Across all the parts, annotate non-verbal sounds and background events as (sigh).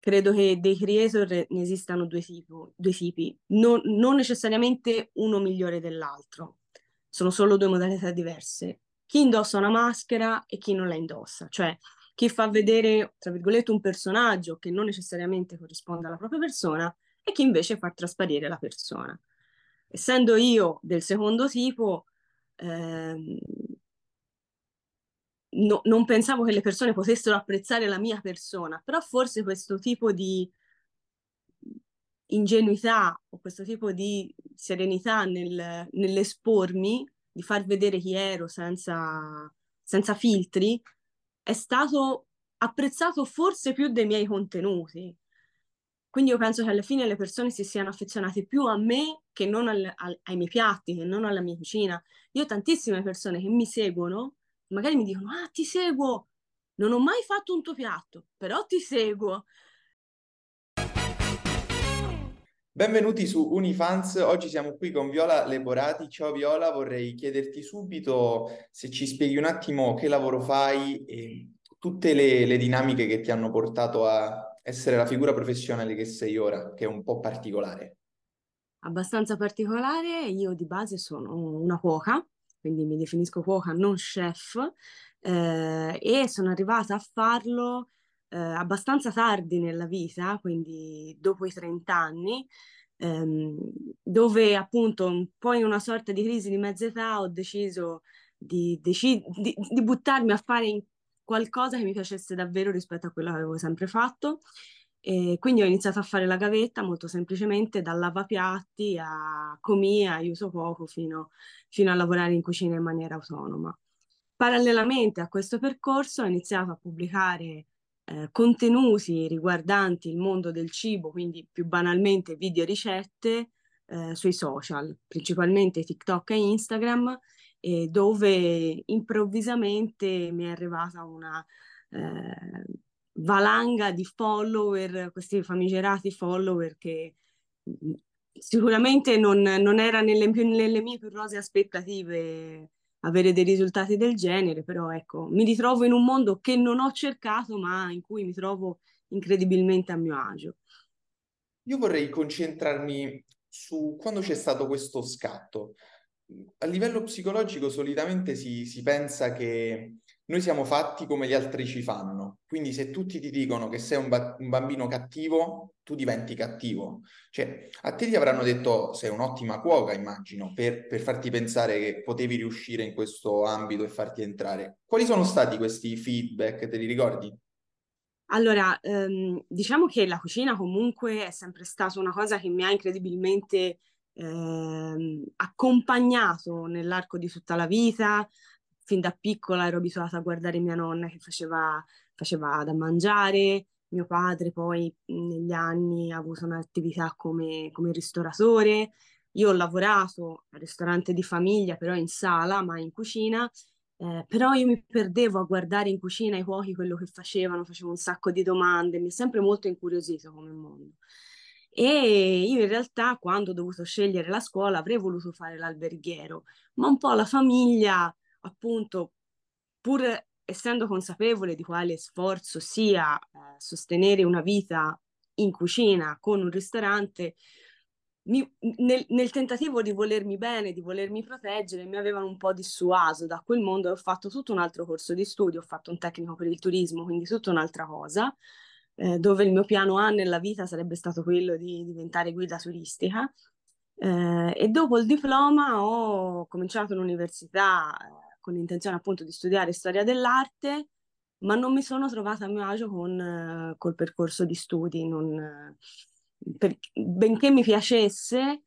credo che dei creator ne esistano due, tipo, due tipi, non, non necessariamente uno migliore dell'altro, sono solo due modalità diverse. Chi indossa una maschera e chi non la indossa, cioè chi fa vedere, tra virgolette, un personaggio che non necessariamente corrisponde alla propria persona e chi invece fa trasparire la persona. Essendo io del secondo tipo, ehm, no, non pensavo che le persone potessero apprezzare la mia persona, però forse questo tipo di ingenuità o questo tipo di serenità nel, nell'espormi, di far vedere chi ero senza, senza filtri, è stato apprezzato forse più dei miei contenuti. Quindi io penso che alla fine le persone si siano affezionate più a me che non al, al, ai miei piatti, che non alla mia cucina. Io ho tantissime persone che mi seguono magari mi dicono, ah, ti seguo, non ho mai fatto un tuo piatto, però ti seguo. Benvenuti su Unifans, oggi siamo qui con Viola Leborati. Ciao Viola, vorrei chiederti subito se ci spieghi un attimo che lavoro fai e tutte le, le dinamiche che ti hanno portato a essere la figura professionale che sei ora, che è un po' particolare. Abbastanza particolare, io di base sono una cuoca, quindi mi definisco cuoca, non chef, eh, e sono arrivata a farlo eh, abbastanza tardi nella vita, quindi dopo i 30 anni, ehm, dove appunto un po' in una sorta di crisi di mezza età ho deciso di, deci- di, di buttarmi a fare qualcosa che mi piacesse davvero rispetto a quello che avevo sempre fatto e quindi ho iniziato a fare la gavetta molto semplicemente dal lavapiatti a comia, aiuto poco fino, fino a lavorare in cucina in maniera autonoma. Parallelamente a questo percorso ho iniziato a pubblicare eh, contenuti riguardanti il mondo del cibo, quindi più banalmente video ricette eh, sui social, principalmente TikTok e Instagram, eh, dove improvvisamente mi è arrivata una eh, valanga di follower, questi famigerati follower che mm, sicuramente non, non era nelle, nelle mie più rose aspettative avere dei risultati del genere, però ecco, mi ritrovo in un mondo che non ho cercato, ma in cui mi trovo incredibilmente a mio agio. Io vorrei concentrarmi su quando c'è stato questo scatto. A livello psicologico solitamente si, si pensa che noi siamo fatti come gli altri ci fanno, quindi se tutti ti dicono che sei un, ba- un, bambino cattivo, tu diventi cattivo. Cioè, a te ti avranno detto sei un'ottima cuoca, immagino, per, per farti pensare che potevi riuscire in questo ambito e farti entrare. Quali sono stati questi feedback, te li ricordi? Allora, ehm, diciamo che la cucina comunque è sempre stata una cosa che mi ha incredibilmente ehm, accompagnato nell'arco di tutta la vita, fin da piccola ero abituata a guardare mia nonna che faceva, faceva da mangiare, mio padre poi negli anni ha avuto un'attività come, come ristoratore, io ho lavorato al ristorante di famiglia, però in sala, mai in cucina, eh, però io mi perdevo a guardare in cucina i cuochi quello che facevano, facevo un sacco di domande, mi è sempre molto incuriosito come mondo. E io in realtà quando ho dovuto scegliere la scuola avrei voluto fare l'alberghiero, ma un po' la famiglia appunto, pur essendo consapevole di quale sforzo sia eh, sostenere una vita in cucina con un ristorante, mi, nel, nel, tentativo di volermi bene, di volermi proteggere, mi avevano un po' dissuaso da quel mondo e ho fatto tutto un altro corso di studio, ho fatto un tecnico per il turismo, quindi tutta un'altra cosa, eh, dove il mio piano A nella vita sarebbe stato quello di diventare guida turistica. Eh, e dopo il diploma ho cominciato l'università con l'intenzione appunto di studiare storia dell'arte, ma non mi sono trovata a mio agio con, eh, col percorso di studi, non, per, benché mi piacesse,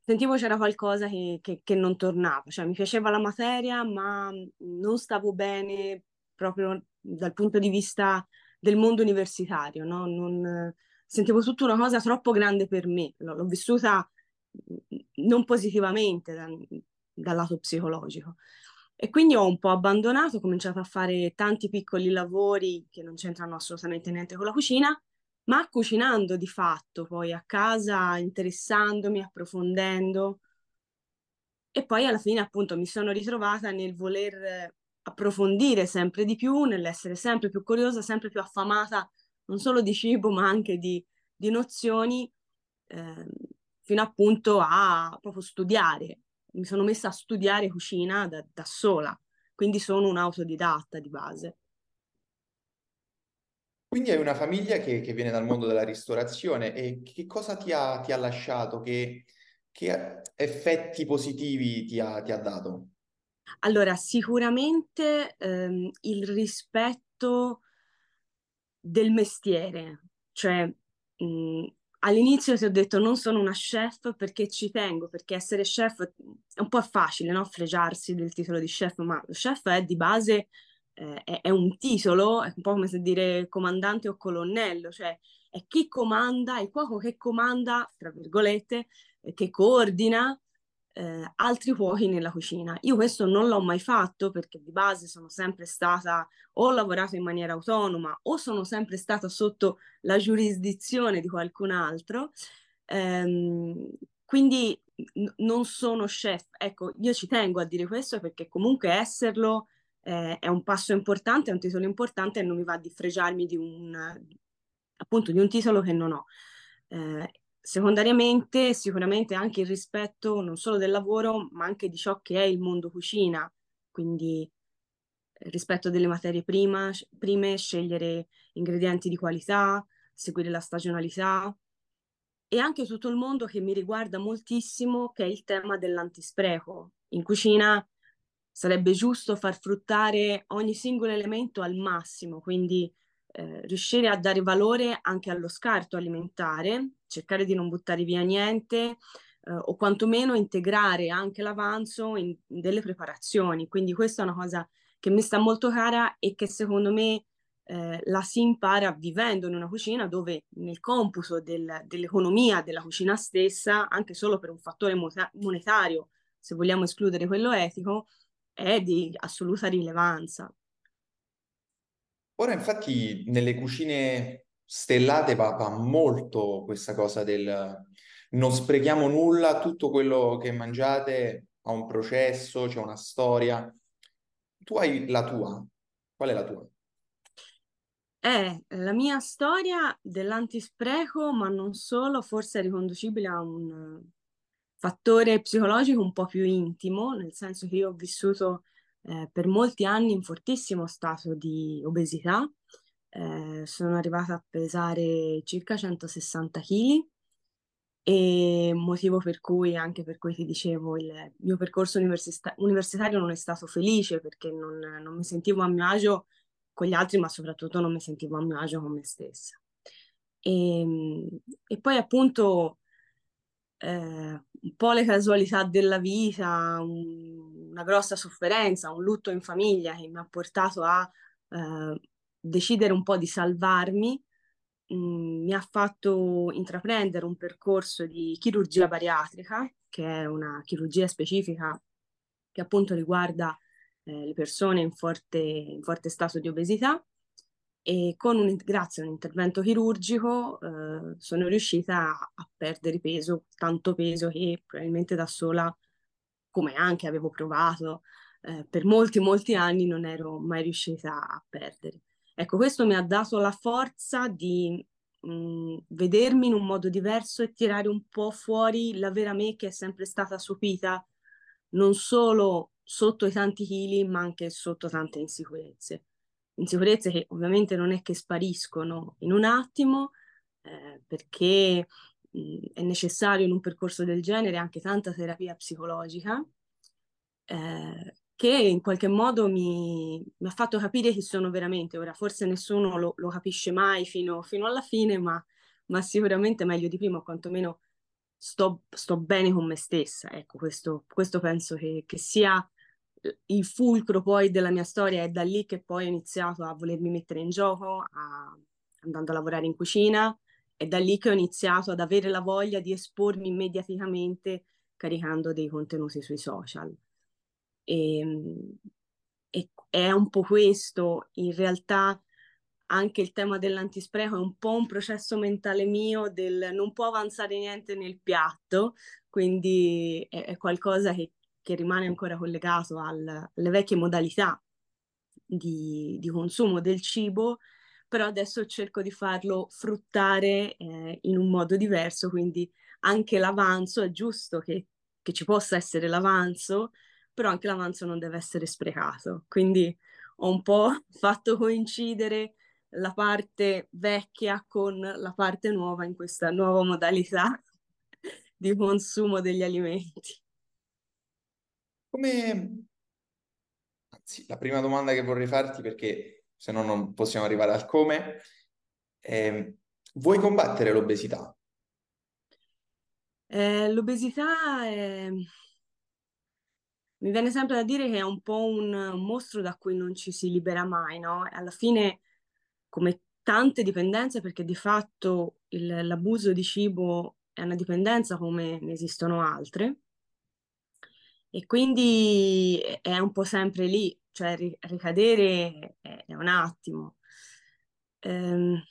sentivo c'era qualcosa che, che, che, non tornava, cioè mi piaceva la materia, ma non stavo bene proprio dal punto di vista del mondo universitario, no? non, sentivo tutta una cosa troppo grande per me, l'ho, vissuta non positivamente da, dal lato psicologico. E quindi ho un po' abbandonato, ho cominciato a fare tanti piccoli lavori che non c'entrano assolutamente niente con la cucina, ma cucinando di fatto poi a casa, interessandomi, approfondendo. E poi alla fine appunto mi sono ritrovata nel voler approfondire sempre di più, nell'essere sempre più curiosa, sempre più affamata non solo di cibo, ma anche di, di nozioni, eh, fino appunto a proprio studiare. Mi sono messa a studiare cucina da, da sola, quindi sono un autodidatta di base. Quindi hai una famiglia che, che, viene dal mondo della ristorazione e che cosa ti ha, ti ha lasciato? Che, che, effetti positivi ti ha, ti ha dato? Allora, sicuramente ehm, il rispetto del mestiere, cioè mh, all'inizio ti ho detto non sono una chef perché ci tengo, perché essere chef è un po' facile, no? Fregiarsi del titolo di chef, ma lo chef è di base eh, è, è, un titolo, è un po' come se dire comandante o colonnello, cioè è chi comanda, il cuoco che comanda, tra virgolette, che coordina eh, altri cuochi nella cucina. Io questo non l'ho mai fatto perché di base sono sempre stata, ho lavorato in maniera autonoma o sono sempre stata sotto la giurisdizione di qualcun altro. Ehm, quindi n- non sono chef. Ecco, io ci tengo a dire questo perché comunque esserlo eh, è un passo importante, è un titolo importante e non mi va di fregiarmi di un, appunto, di un titolo che non ho. Eh, secondariamente, sicuramente anche il rispetto non solo del lavoro, ma anche di ciò che è il mondo cucina, quindi eh, rispetto delle materie prima, prime, scegliere ingredienti di qualità, seguire la stagionalità e anche tutto il mondo che mi riguarda moltissimo, che è il tema dell'antispreco. In cucina sarebbe giusto far fruttare ogni singolo elemento al massimo, quindi eh, riuscire a dare valore anche allo scarto alimentare, cercare di non buttare via niente eh, o quantomeno integrare anche l'avanzo in, in delle preparazioni. Quindi questa è una cosa che mi sta molto cara e che secondo me eh, la si impara vivendo in una cucina dove nel computo del, dell'economia della cucina stessa, anche solo per un fattore monetario, se vogliamo escludere quello etico, è di assoluta rilevanza. Ora infatti nelle cucine stellate va, va molto questa cosa del non sprechiamo nulla, tutto quello che mangiate ha un processo, c'è una storia. Tu hai la tua. Qual è la tua? È la mia storia dell'antispreco, ma non solo, forse è riconducibile a un fattore psicologico un po' più intimo, nel senso che io ho vissuto eh, per molti anni in fortissimo stato di obesità, eh, sono arrivata a pesare circa 160 kg e motivo per cui, anche per cui ti dicevo, il mio percorso universita- universitario non è stato felice perché non, non mi sentivo a mio agio con gli altri, ma soprattutto non mi sentivo a mio agio con me stessa. E, ehm, e poi appunto eh, un po' le casualità della vita, un, una grossa sofferenza, un lutto in famiglia che mi ha portato a eh, decidere un po' di salvarmi, mh, mm, mi ha fatto intraprendere un percorso di chirurgia bariatrica, che è una chirurgia specifica che appunto riguarda eh, le persone in forte, in forte stato di obesità. E con un, grazie a un intervento chirurgico eh, sono riuscita a, a, perdere peso, tanto peso che probabilmente da sola, come anche avevo provato eh, per molti molti anni, non ero mai riuscita a perdere. Ecco, questo mi ha dato la forza di mh, vedermi in un modo diverso e tirare un po' fuori la vera me che è sempre stata sopita, non solo sotto i tanti chili, ma anche sotto tante insicurezze insicurezze che ovviamente non è che spariscono in un attimo, eh, perché mh, è necessario in un percorso del genere anche tanta terapia psicologica, eh, che in qualche modo mi, mi, ha fatto capire chi sono veramente. Ora, forse nessuno lo, lo capisce mai fino, fino alla fine, ma, ma, sicuramente meglio di prima, o quantomeno sto, sto bene con me stessa. Ecco, questo, questo penso che, che sia il fulcro poi della mia storia è da lì che poi ho iniziato a volermi mettere in gioco, a, andando a lavorare in cucina, è da lì che ho iniziato ad avere la voglia di espormi mediaticamente caricando dei contenuti sui social. E, ehm, e è un po' questo, in realtà anche il tema dell'antispreco è un po' un processo mentale mio del non può avanzare niente nel piatto, quindi è, è qualcosa che che rimane ancora collegato al, alle vecchie modalità di, di, consumo del cibo, però adesso cerco di farlo fruttare eh, in un modo diverso, quindi anche l'avanzo è giusto che, che ci possa essere l'avanzo, però anche l'avanzo non deve essere sprecato. Quindi ho un po' (laughs) fatto coincidere la parte vecchia con la parte nuova in questa nuova modalità (laughs) di consumo degli alimenti. Come... Anzi, la prima domanda che vorrei farti, perché se no non possiamo arrivare al come, eh, vuoi combattere l'obesità? Eh, l'obesità è... mi viene sempre da dire che è un po' un, mostro da cui non ci si libera mai, no? Alla fine, come tante dipendenze, perché di fatto il, l'abuso di cibo è una dipendenza come ne esistono altre, e quindi è un po' sempre lì, cioè ricadere è un attimo. Um,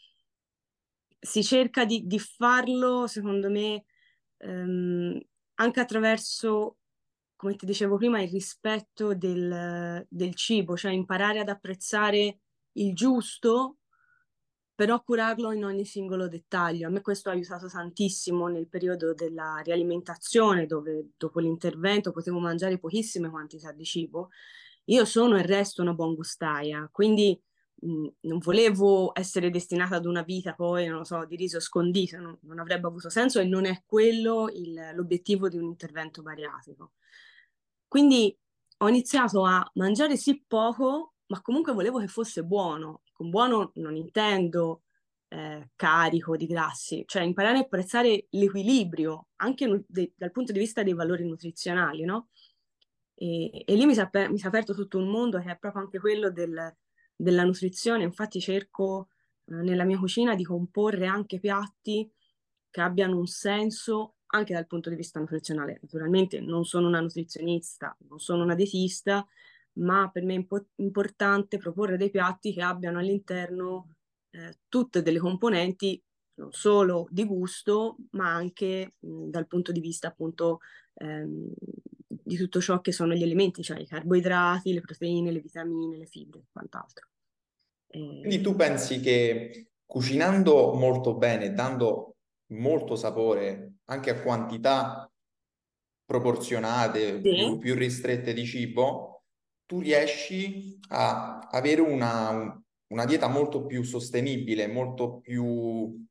si cerca di, di, farlo, secondo me, um, anche attraverso, come ti dicevo prima, il rispetto del, del cibo, cioè imparare ad apprezzare il giusto però curarlo in ogni singolo dettaglio. A me questo ha aiutato tantissimo nel periodo della rialimentazione, dove dopo l'intervento potevo mangiare pochissime quantità di cibo. Io sono e resto una buon gustaia, quindi mh, non volevo essere destinata ad una vita poi, non lo so, di riso scondito, non, non avrebbe avuto senso e non è quello il, l'obiettivo di un intervento bariatrico. Quindi ho iniziato a mangiare sì poco, ma comunque volevo che fosse buono con buono non intendo eh, carico di grassi, cioè imparare a apprezzare l'equilibrio anche de- dal punto di vista dei valori nutrizionali, no? E, e lì mi si, è mi si è aperto tutto un mondo che è proprio anche quello del, della nutrizione. Infatti cerco eh, nella mia cucina di comporre anche piatti che abbiano un senso anche dal punto di vista nutrizionale. Naturalmente non sono una nutrizionista, non sono una dietista, ma per me è impo- importante proporre dei piatti che abbiano all'interno eh, tutte delle componenti non solo di gusto, ma anche mh, dal punto di vista appunto ehm, di tutto ciò che sono gli elementi, cioè i carboidrati, le proteine, le vitamine, le fibre e quant'altro. E... Quindi tu pensi che cucinando molto bene, dando molto sapore anche a quantità proporzionate, sì. più, più ristrette di cibo, tu riesci a avere una, una dieta molto più sostenibile, molto più,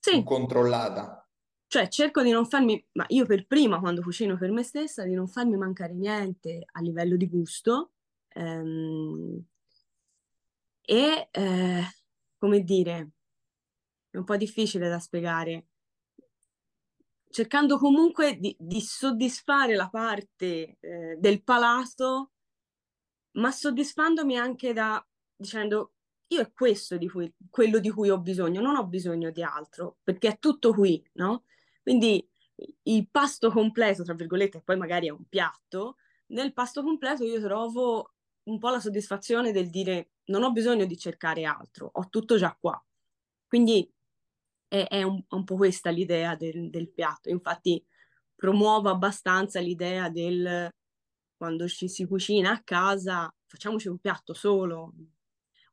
sì. più controllata. Cioè cerco di non farmi, ma io per prima quando cucino per me stessa, di non farmi mancare niente a livello di gusto. Ehm, e eh, come dire, è un po' difficile da spiegare, cercando comunque di, di soddisfare la parte eh, del palato ma soddisfandomi anche da dicendo io è questo di cui, quello di cui ho bisogno, non ho bisogno di altro, perché è tutto qui, no? Quindi il pasto completo, tra virgolette, poi magari è un piatto, nel pasto completo io trovo un po' la soddisfazione del dire non ho bisogno di cercare altro, ho tutto già qua. Quindi è, è un, un, po' questa l'idea del, del piatto. Infatti promuovo abbastanza l'idea del quando ci si cucina a casa, facciamoci un piatto solo.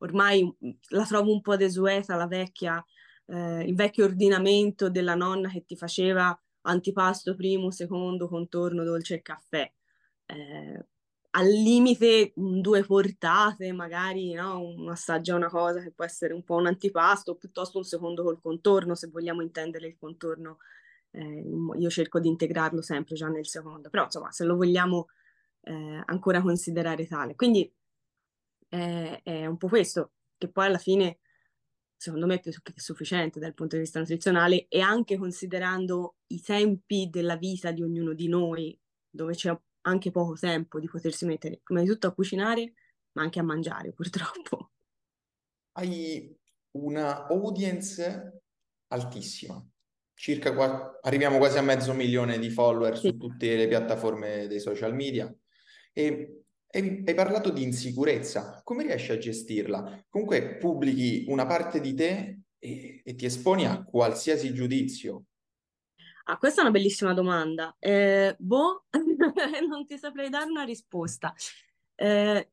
Ormai mm, la trovo un po' desueta la vecchia, eh, il vecchio ordinamento della nonna che ti faceva antipasto primo, secondo, contorno, dolce e caffè. Eh, al limite due portate, magari no? un assaggio una cosa che può essere un po' un antipasto, piuttosto un secondo col contorno, se vogliamo intendere il contorno. Eh, io cerco di integrarlo sempre già nel secondo, però insomma, se lo vogliamo eh, ancora considerare tale. Quindi eh, è un po' questo, che poi alla fine secondo me è più che sufficiente dal punto di vista nutrizionale e anche considerando i tempi della vita di ognuno di noi, dove c'è anche poco tempo di potersi mettere prima di tutto a cucinare, ma anche a mangiare purtroppo. Hai una audience altissima, circa qua... arriviamo quasi a mezzo milione di follower sì. su tutte le piattaforme dei social media. E hai, parlato di insicurezza, come riesci a gestirla? Comunque pubblichi una parte di te e, e ti esponi a qualsiasi giudizio. Ah, questa è una bellissima domanda. Eh, boh, (laughs) non ti saprei dare una risposta. Eh,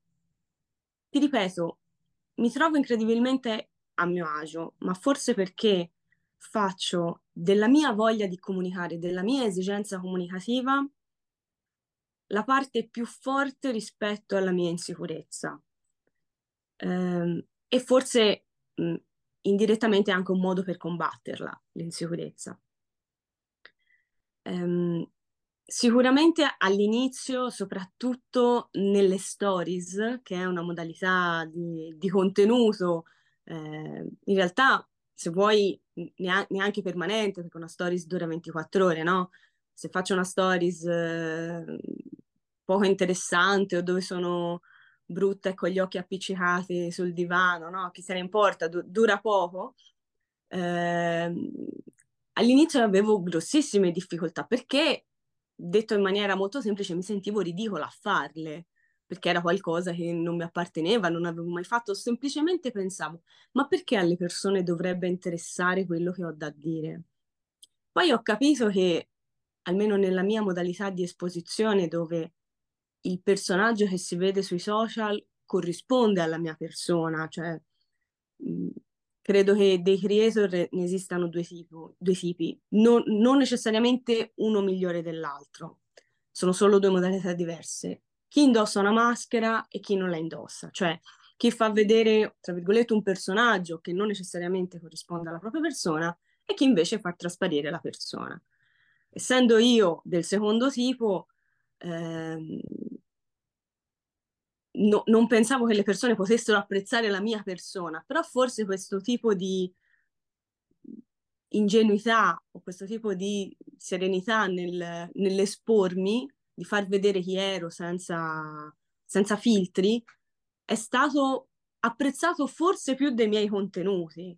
ti ripeto, mi trovo incredibilmente a mio agio, ma forse perché faccio della mia voglia di comunicare, della mia esigenza comunicativa, la parte più forte rispetto alla mia insicurezza. Eh, e forse indirettamente anche un modo per combatterla, l'insicurezza. Um, sicuramente all'inizio, soprattutto nelle stories, che è una modalità di, di contenuto, eh, in realtà se vuoi neanche permanente, perché una stories dura 24 ore, no? Se faccio una stories poco interessante o dove sono brutta e con gli occhi appiccicati sul divano, no? Chi se ne importa, du- dura poco. Eh, all'inizio avevo grossissime difficoltà perché, detto in maniera molto semplice, mi sentivo ridicola a farle perché era qualcosa che non mi apparteneva, non avevo mai fatto, semplicemente pensavo, ma perché alle persone dovrebbe interessare quello che ho da dire? Poi ho capito che, almeno nella mia modalità di esposizione, dove il personaggio che si vede sui social corrisponde alla mia persona, cioè credo che dei creator ne esistano due, tipo, due tipi, non, non necessariamente uno migliore dell'altro, sono solo due modalità diverse. Chi indossa una maschera e chi non la indossa, cioè chi fa vedere, tra virgolette, un personaggio che non necessariamente corrisponde alla propria persona e chi invece fa trasparire la persona. Essendo io del secondo tipo, ehm, no, non pensavo che le persone potessero apprezzare la mia persona, però forse questo tipo di ingenuità o questo tipo di serenità nel, nell'espormi, di far vedere chi ero senza, senza filtri, è stato apprezzato forse più dei miei contenuti.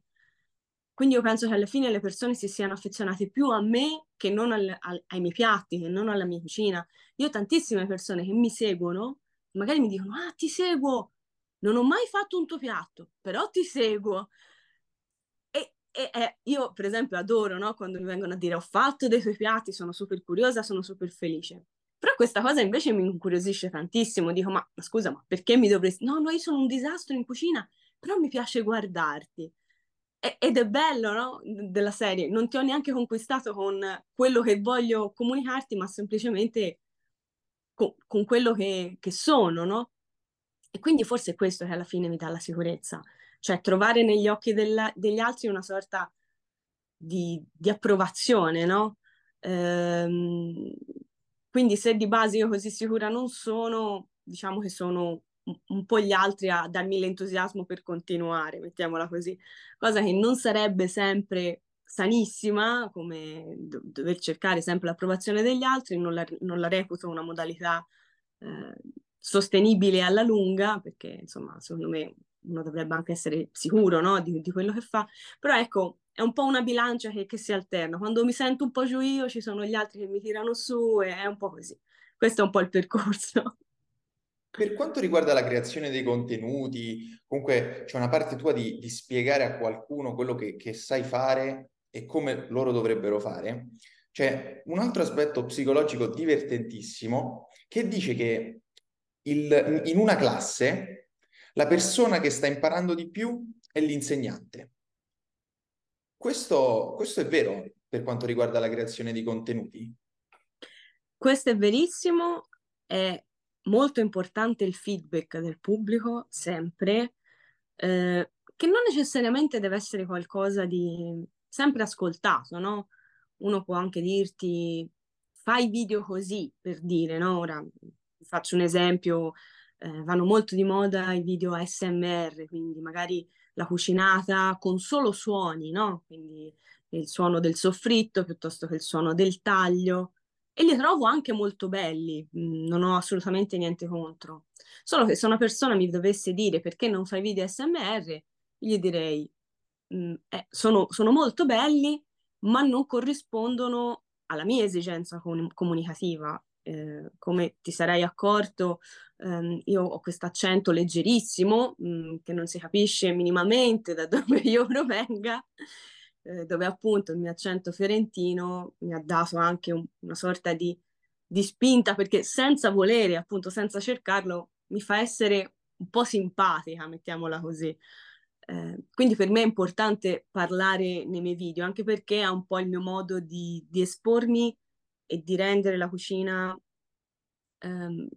Quindi io penso che alla fine le persone si siano affezionate più a me che non al, al, ai miei piatti, che non alla mia cucina. Io ho tantissime persone che mi seguono magari mi dicono, ah, ti seguo, non ho mai fatto un tuo piatto, però ti seguo. E, e, e io, per esempio, adoro no? quando mi vengono a dire, ho fatto dei tuoi piatti, sono super curiosa, sono super felice. Però questa cosa invece mi incuriosisce tantissimo. Dico, ma, ma scusa, ma perché mi dovresti... No, no, io sono un disastro in cucina, però mi piace guardarti. Ed è bello, no? Della serie. Non ti ho neanche conquistato con quello che voglio comunicarti, ma semplicemente con, con quello che, che sono, no? E quindi forse è questo che alla fine mi dà la sicurezza, cioè trovare negli occhi della, degli altri una sorta di, di approvazione, no? Ehm, quindi se di base io così sicura non sono, diciamo che sono un, un po' gli altri a darmi l'entusiasmo per continuare, mettiamola così, cosa che non sarebbe sempre sanissima, come do- dover cercare sempre l'approvazione degli altri, non la, non la reputo una modalità eh, sostenibile alla lunga, perché insomma, secondo me uno dovrebbe anche essere sicuro no? di, di, quello che fa, però ecco, è un po' una bilancia che, che, si alterna. Quando mi sento un po' giù io, ci sono gli altri che mi tirano su e è un po' così. Questo è un po' il percorso. Per quanto riguarda la creazione dei contenuti, comunque c'è una parte tua di, di spiegare a qualcuno quello che, che sai fare e come loro dovrebbero fare, c'è un altro aspetto psicologico divertentissimo che dice che il, in una classe la persona che sta imparando di più è l'insegnante. Questo, questo è vero per quanto riguarda la creazione di contenuti? Questo è verissimo, è molto importante il feedback del pubblico, sempre, eh, che non necessariamente deve essere qualcosa di sempre ascoltato, no? Uno può anche dirti fai video così, per dire, no? Ora faccio un esempio, eh, vanno molto di moda i video ASMR, quindi magari la cucinata con solo suoni, no? Quindi il suono del soffritto piuttosto che il suono del taglio e li trovo anche molto belli, mm, non ho assolutamente niente contro. Solo che se una persona mi dovesse dire perché non fai video ASMR, gli direi mh, eh, sono, sono, molto belli, ma non corrispondono alla mia esigenza com- comunicativa. Eh, come ti sarai accorto, ehm, io ho questo accento leggerissimo mh, che non si capisce minimamente da (laughs) dove io provenga, eh, dove appunto il mio accento fiorentino mi ha dato anche un, una sorta di, di spinta perché senza volere, appunto senza cercarlo, mi fa essere un po' simpatica, mettiamola così. Eh, quindi per me è importante parlare nei miei video, anche perché è un po' il mio modo di, di espormi e di rendere la cucina ehm,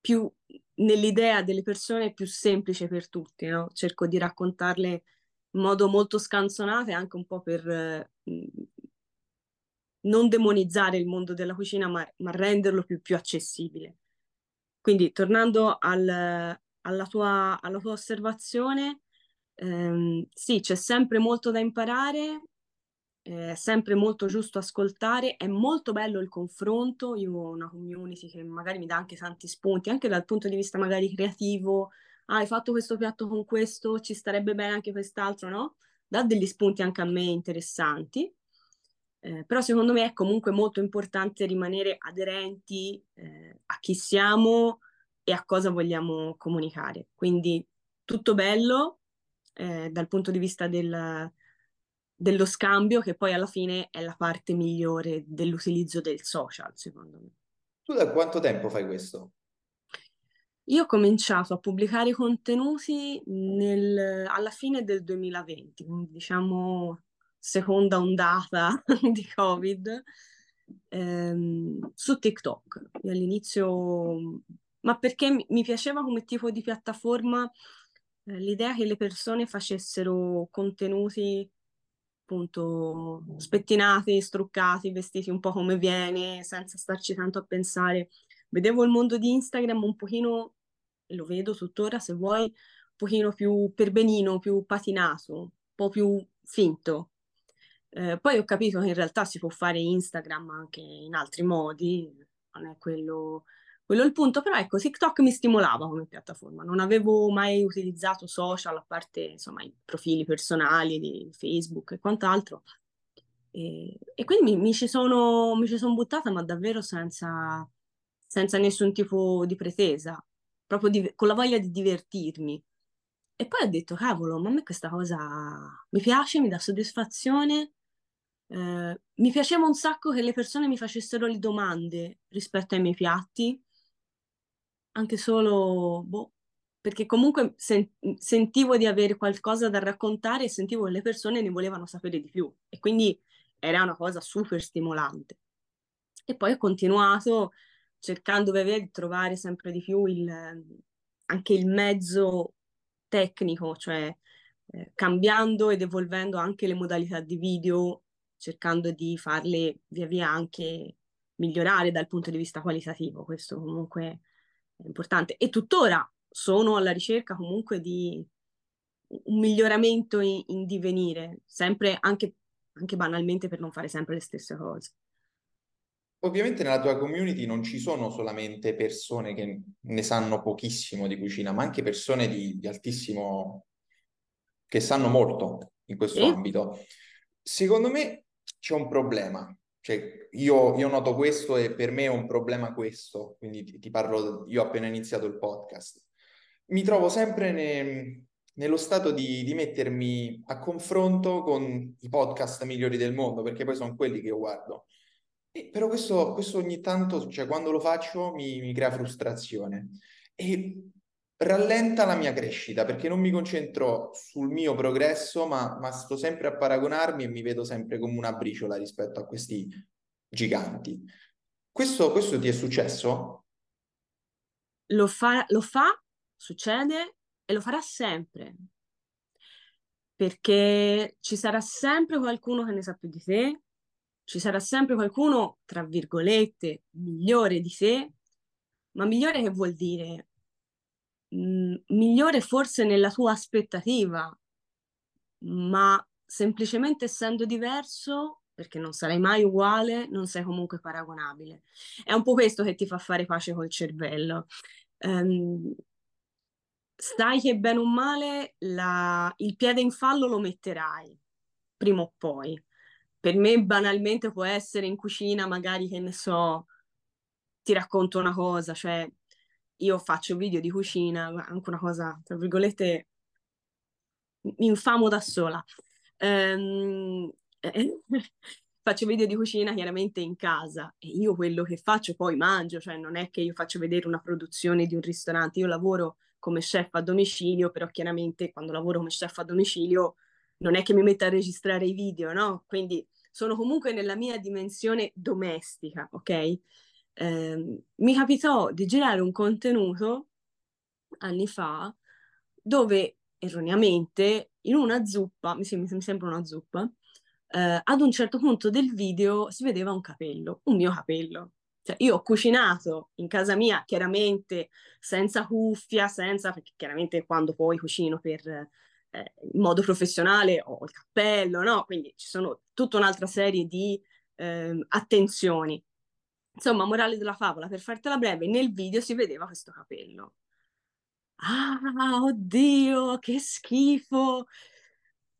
più nell'idea delle persone più semplice per tutti, no? Cerco di raccontarle in modo molto scanzonato e anche un po' per eh, non demonizzare il mondo della cucina, ma, ma renderlo più, più, accessibile. Quindi, tornando al, alla, tua, alla, tua, osservazione, ehm, sì, c'è sempre molto da imparare, è sempre molto giusto ascoltare, è molto bello il confronto, io ho una community che magari mi dà anche tanti spunti, anche dal punto di vista magari creativo, ah, hai fatto questo piatto con questo, ci starebbe bene anche quest'altro, no? Dà degli spunti anche a me interessanti, eh, però secondo me è comunque molto importante rimanere aderenti eh, a chi siamo e a cosa vogliamo comunicare. Quindi tutto bello eh, dal punto di vista del, dello scambio, che poi alla fine è la parte migliore dell'utilizzo del social, secondo me. Tu da quanto tempo fai questo? Io ho cominciato a pubblicare contenuti nel, alla fine del 2020, diciamo seconda ondata (laughs) di Covid, ehm, su TikTok. Io all'inizio, ma perché mi, piaceva come tipo di piattaforma l'idea che le persone facessero contenuti appunto spettinati, struccati, vestiti un po' come viene, senza starci tanto a pensare. Vedevo il mondo di Instagram un pochino, lo vedo tuttora se vuoi, un pochino più perbenino, più patinato, un po' più finto. Eh, poi ho capito che in realtà si può fare Instagram anche in altri modi, non è quello, quello il punto, però ecco, TikTok mi stimolava come piattaforma, non avevo mai utilizzato social a parte insomma i profili personali di Facebook e quant'altro. E, e quindi mi, mi, ci sono, mi ci sono buttata, ma davvero senza, senza nessun tipo di pretesa, proprio di, con la voglia di divertirmi. E poi ho detto, cavolo, ma a me questa cosa mi piace, mi dà soddisfazione eh, mi piaceva un sacco che le persone mi facessero le domande rispetto ai miei piatti, anche solo, boh, perché comunque sen- sentivo di avere qualcosa da raccontare e sentivo che le persone ne volevano sapere di più e quindi era una cosa super stimolante. E poi ho continuato cercando di trovare sempre di più il, anche il mezzo tecnico, cioè eh, cambiando ed evolvendo anche le modalità di video cercando di farle via via anche migliorare dal punto di vista qualitativo, questo comunque è importante. E tuttora sono alla ricerca comunque di un miglioramento in, in divenire, sempre anche, anche banalmente per non fare sempre le stesse cose. Ovviamente nella tua community non ci sono solamente persone che ne sanno pochissimo di cucina, ma anche persone di, di altissimo, che sanno molto in questo sì. ambito. Secondo me c'è un problema. Cioè, io, io, noto questo e per me è un problema questo, quindi ti, ti parlo, io ho appena iniziato il podcast. Mi trovo sempre ne, nello stato di, di, mettermi a confronto con i podcast migliori del mondo, perché poi sono quelli che io guardo. E, però questo, questo ogni tanto, cioè quando lo faccio, mi, mi crea frustrazione. E rallenta la mia crescita perché non mi concentro sul mio progresso, ma, ma, sto sempre a paragonarmi e mi vedo sempre come una briciola rispetto a questi giganti. Questo, questo ti è successo? Lo fa, lo fa, succede e lo farà sempre. Perché ci sarà sempre qualcuno che ne sa più di te, ci sarà sempre qualcuno, tra virgolette, migliore di te, ma migliore che vuol dire mh, migliore forse nella tua aspettativa, ma semplicemente essendo diverso, perché non sarai mai uguale, non sei comunque paragonabile. È un po' questo che ti fa fare pace col cervello. Um, sai che bene o male la, il piede in fallo lo metterai, prima o poi. Per me banalmente può essere in cucina, magari che ne so, ti racconto una cosa, cioè io faccio video di cucina, anche una cosa, tra virgolette, mi infamo da sola. Um, (laughs) faccio video di cucina chiaramente in casa e io quello che faccio poi mangio, cioè non è che io faccio vedere una produzione di un ristorante, io lavoro come chef a domicilio, però chiaramente quando lavoro come chef a domicilio non è che mi metta a registrare i video, no? Quindi sono comunque nella mia dimensione domestica, ok? Eh, mi capitò di girare un contenuto anni fa dove erroneamente in una zuppa, mi, sembra una zuppa, eh, ad un certo punto del video si vedeva un capello, un mio capello. Cioè, io ho cucinato in casa mia, chiaramente senza cuffia, senza, perché chiaramente quando poi cucino per, eh, in modo professionale ho il cappello, no? Quindi ci sono tutta un'altra serie di eh, attenzioni. Insomma, morale della favola, per fartela breve, nel video si vedeva questo capello. Ah, oddio, che schifo!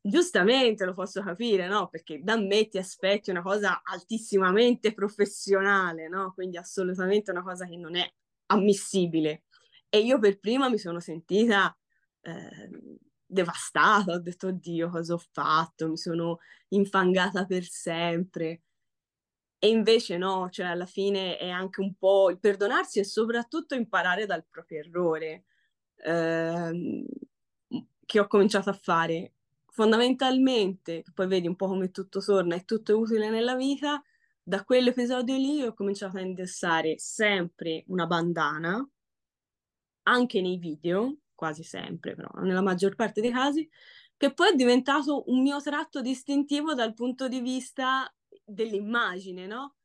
Giustamente lo posso capire, no? Perché da me ti aspetti una cosa altissimamente professionale, no? Quindi assolutamente una cosa che non è ammissibile. E io per prima mi sono sentita eh, devastata, ho detto, oddio, cosa ho fatto? Mi sono infangata per sempre. E invece no, cioè alla fine è anche un po' il perdonarsi e soprattutto imparare dal proprio errore eh, che ho cominciato a fare. Fondamentalmente, poi vedi un po' come tutto torna e tutto è utile nella vita, da quell'episodio lì ho cominciato a indossare sempre una bandana, anche nei video, quasi sempre però, nella maggior parte dei casi, che poi è diventato un mio tratto distintivo dal punto di vista dell'immagine, no?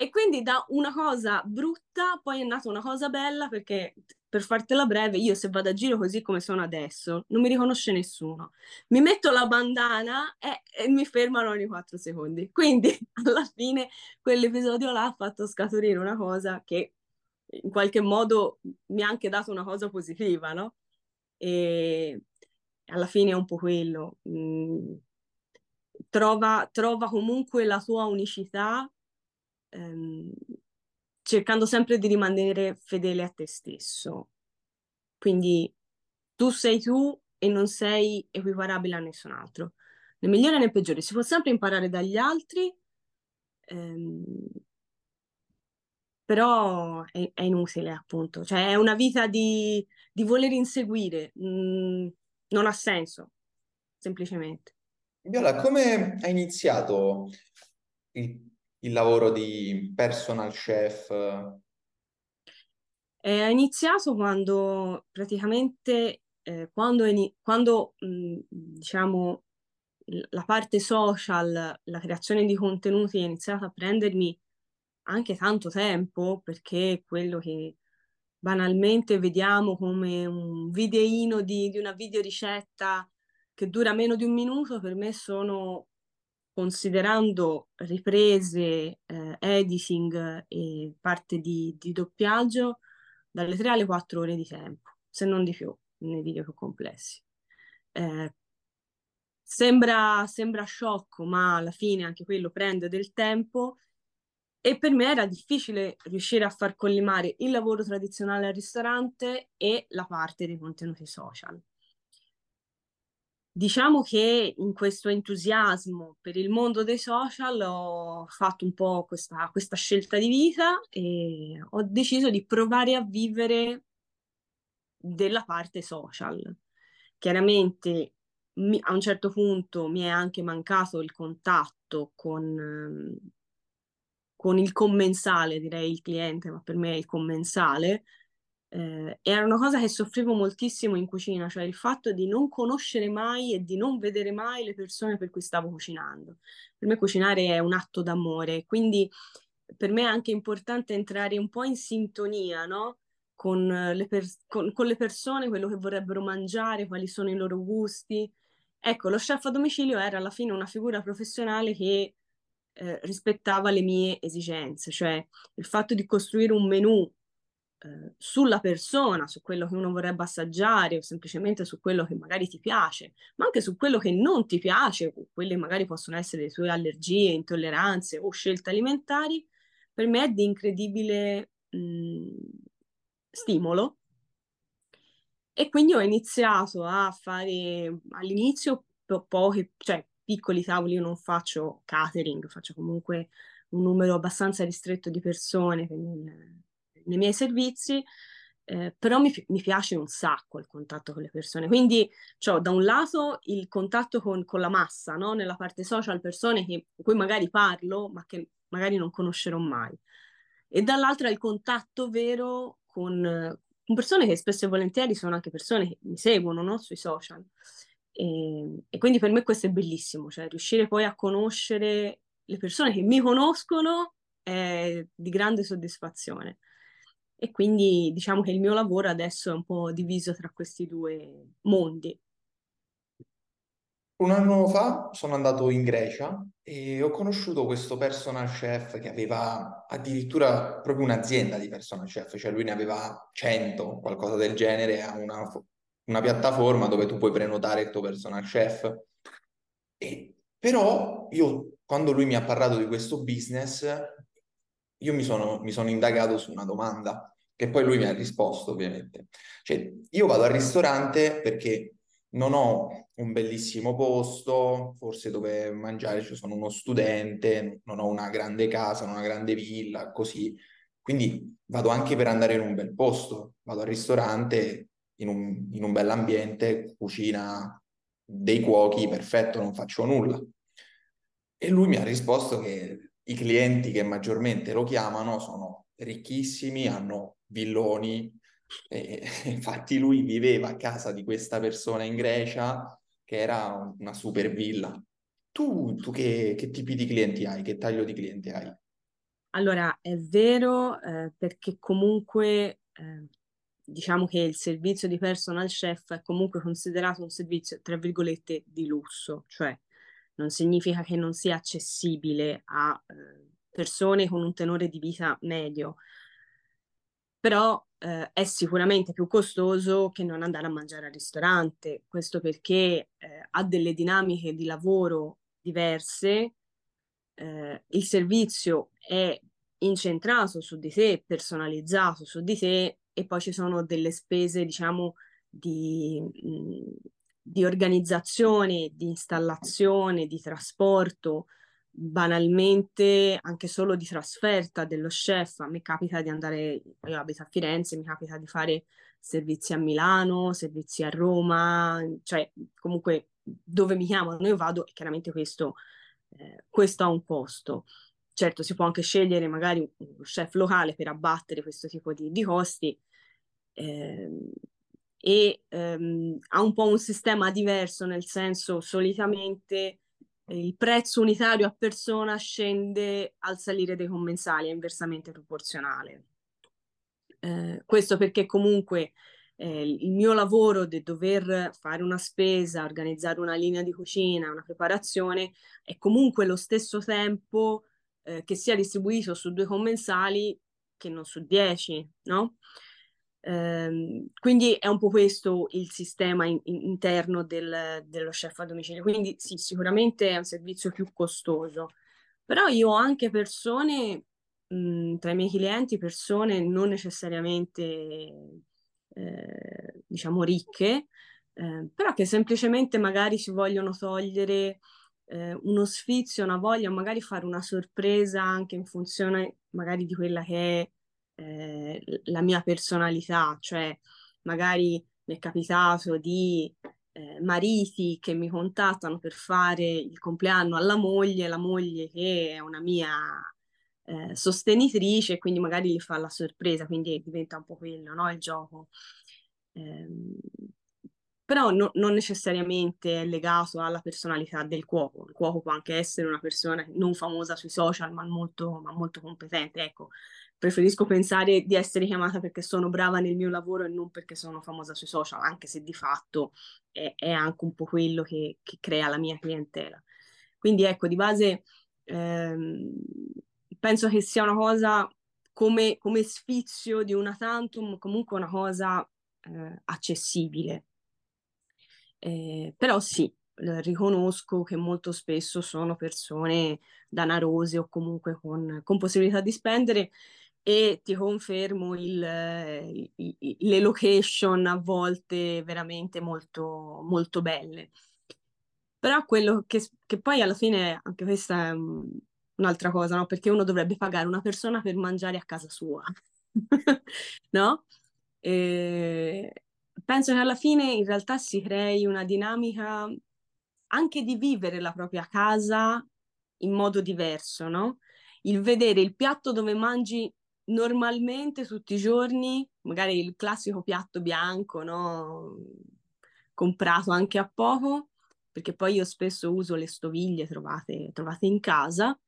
E quindi da una cosa brutta poi è nata una cosa bella perché per fartela breve, io se vado a giro così come sono adesso, non mi riconosce nessuno. Mi metto la bandana e, e mi fermano ogni quattro secondi. Quindi (laughs) alla fine quell'episodio là ha fatto scaturire una cosa che in qualche modo mi ha anche dato una cosa positiva, no? E alla fine è un po' quello. Mm, trova, trova comunque la tua unicità ehm, cercando sempre di rimanere fedele a te stesso. Quindi tu sei tu e non sei equiparabile a nessun altro. Né migliore né peggiore. Si può sempre imparare dagli altri, ehm, però è, è, inutile, appunto. Cioè, è una vita di, di voler inseguire. Mm, non ha senso, semplicemente. Viola, come hai iniziato il il lavoro di personal chef? È iniziato quando praticamente eh, quando, quando mh, diciamo la parte social, la creazione di contenuti è iniziata a prendermi anche tanto tempo perché quello che banalmente vediamo come un videino di, di una videoricetta che dura meno di un minuto, per me sono considerando riprese, eh, editing e parte di, di, doppiaggio, dalle 3 alle 4 ore di tempo, se non di più, nei video più complessi. Eh, sembra, sembra sciocco, ma alla fine anche quello prende del tempo e per me era difficile riuscire a far collimare il lavoro tradizionale al ristorante e la parte dei contenuti social. Diciamo che in questo entusiasmo per il mondo dei social ho fatto un po' questa, questa scelta di vita e ho deciso di provare a vivere della parte social. Chiaramente mi, a un certo punto mi è anche mancato il contatto con, con il commensale, direi il cliente, ma per me è il commensale, eh, era una cosa che soffrivo moltissimo in cucina, cioè il fatto di non conoscere mai e di non vedere mai le persone per cui stavo cucinando. Per me cucinare è un atto d'amore, quindi per me è anche importante entrare un po' in sintonia, no? Con le, per- con, con le persone, quello che vorrebbero mangiare, quali sono i loro gusti. Ecco, lo chef a domicilio era alla fine una figura professionale che eh, rispettava le mie esigenze, cioè il fatto di costruire un menù eh, sulla persona, su quello che uno vorrebbe assaggiare o semplicemente su quello che magari ti piace, ma anche su quello che non ti piace, quelle magari possono essere le tue allergie, intolleranze o scelte alimentari, per me è di incredibile mh, stimolo. E quindi ho iniziato a fare all'inizio po- pochi, cioè piccoli tavoli, io non faccio catering, faccio comunque un numero abbastanza ristretto di persone, quindi nei miei servizi eh, però mi, mi, piace un sacco il contatto con le persone. Quindi ho da un lato il contatto con, con la massa, no? nella parte social, persone che, con cui magari parlo, ma che magari non conoscerò mai. E dall'altra il contatto vero con, con persone che spesso e volentieri sono anche persone che mi seguono no? sui social. E, e, quindi per me questo è bellissimo, cioè riuscire poi a conoscere le persone che mi conoscono è di grande soddisfazione e quindi diciamo che il mio lavoro adesso è un po' diviso tra questi due mondi. Un anno fa sono andato in Grecia e ho conosciuto questo personal chef che aveva addirittura proprio un'azienda di personal chef, cioè lui ne aveva 100, qualcosa del genere, ha una, una piattaforma dove tu puoi prenotare il tuo personal chef. E, però io, quando lui mi ha parlato di questo business, io mi sono, mi sono indagato su una domanda, che poi lui mi ha risposto ovviamente. Cioè, io vado al ristorante perché non ho un bellissimo posto, forse dove mangiare, cioè sono uno studente, non ho una grande casa, una grande villa, così. Quindi vado anche per andare in un bel posto, vado al ristorante in un, in un bell'ambiente, cucina dei cuochi, perfetto, non faccio nulla. E lui mi ha risposto che i clienti che maggiormente lo chiamano sono ricchissimi, hanno villoni. E, (laughs) infatti lui viveva a casa di questa persona in Grecia che era una super villa. Tu, tu che, che tipi di clienti hai? Che taglio di clienti hai? Allora, è vero eh, perché comunque eh, diciamo che il servizio di personal chef è comunque considerato un servizio, tra virgolette, di lusso, cioè non significa che non sia accessibile a eh, persone con un tenore di vita medio, però eh, è sicuramente più costoso che non andare a mangiare al ristorante, questo perché eh, ha delle dinamiche di lavoro diverse, eh, il servizio è incentrato su di te, personalizzato su di te e poi ci sono delle spese, diciamo, di, di organizzazione, di installazione, di trasporto, banalmente anche solo di trasferta dello chef. A me capita di andare, io abito a Firenze, mi capita di fare servizi a Milano, servizi a Roma, cioè comunque dove mi chiamano io vado e chiaramente questo, eh, questo ha un costo. Certo, si può anche scegliere magari un chef locale per abbattere questo tipo di, di costi, eh, e ehm, ha un po' un sistema diverso, nel senso solitamente il prezzo unitario a persona scende al salire dei commensali, è inversamente proporzionale. Eh, questo perché comunque eh, il mio lavoro di dover fare una spesa, organizzare una linea di cucina, una preparazione, è comunque lo stesso tempo eh, che sia distribuito su due commensali che non su dieci, no? Ehm, quindi è un po' questo il sistema in, in, interno del, dello chef a domicilio. Quindi sì, sicuramente è un servizio più costoso. Però io ho anche persone, mh, tra i miei clienti, persone non necessariamente, eh, diciamo, ricche, eh, però che semplicemente magari si vogliono togliere eh, uno sfizio, una voglia, magari fare una sorpresa anche in funzione magari di quella che è eh, la mia personalità, cioè magari mi è capitato di eh, mariti che mi contattano per fare il compleanno alla moglie, la moglie che è una mia eh, sostenitrice, quindi magari gli fa la sorpresa, quindi diventa un po' quello, no? Il gioco. Ehm, però no, non necessariamente è legato alla personalità del cuoco. Il cuoco può anche essere una persona non famosa sui social, ma molto, ma molto competente. Ecco, preferisco pensare di essere chiamata perché sono brava nel mio lavoro e non perché sono famosa sui social, anche se di fatto è, è anche un po' quello che, che, crea la mia clientela. Quindi ecco, di base ehm, penso che sia una cosa come, come sfizio di una tantum, comunque una cosa eh, accessibile. Eh, però sì, riconosco che molto spesso sono persone danarose o comunque con, con possibilità di spendere e ti confermo il, il, le location a volte veramente molto, molto belle. Però quello che, che poi alla fine, anche questa è un'altra cosa, no? Perché uno dovrebbe pagare una persona per mangiare a casa sua, (laughs) no? E penso che alla fine in realtà si crei una dinamica anche di vivere la propria casa in modo diverso, no? Il vedere il piatto dove mangi normalmente tutti i giorni, magari il classico piatto bianco, no? Comprato anche a poco, perché poi io spesso uso le stoviglie trovate, trovate in casa,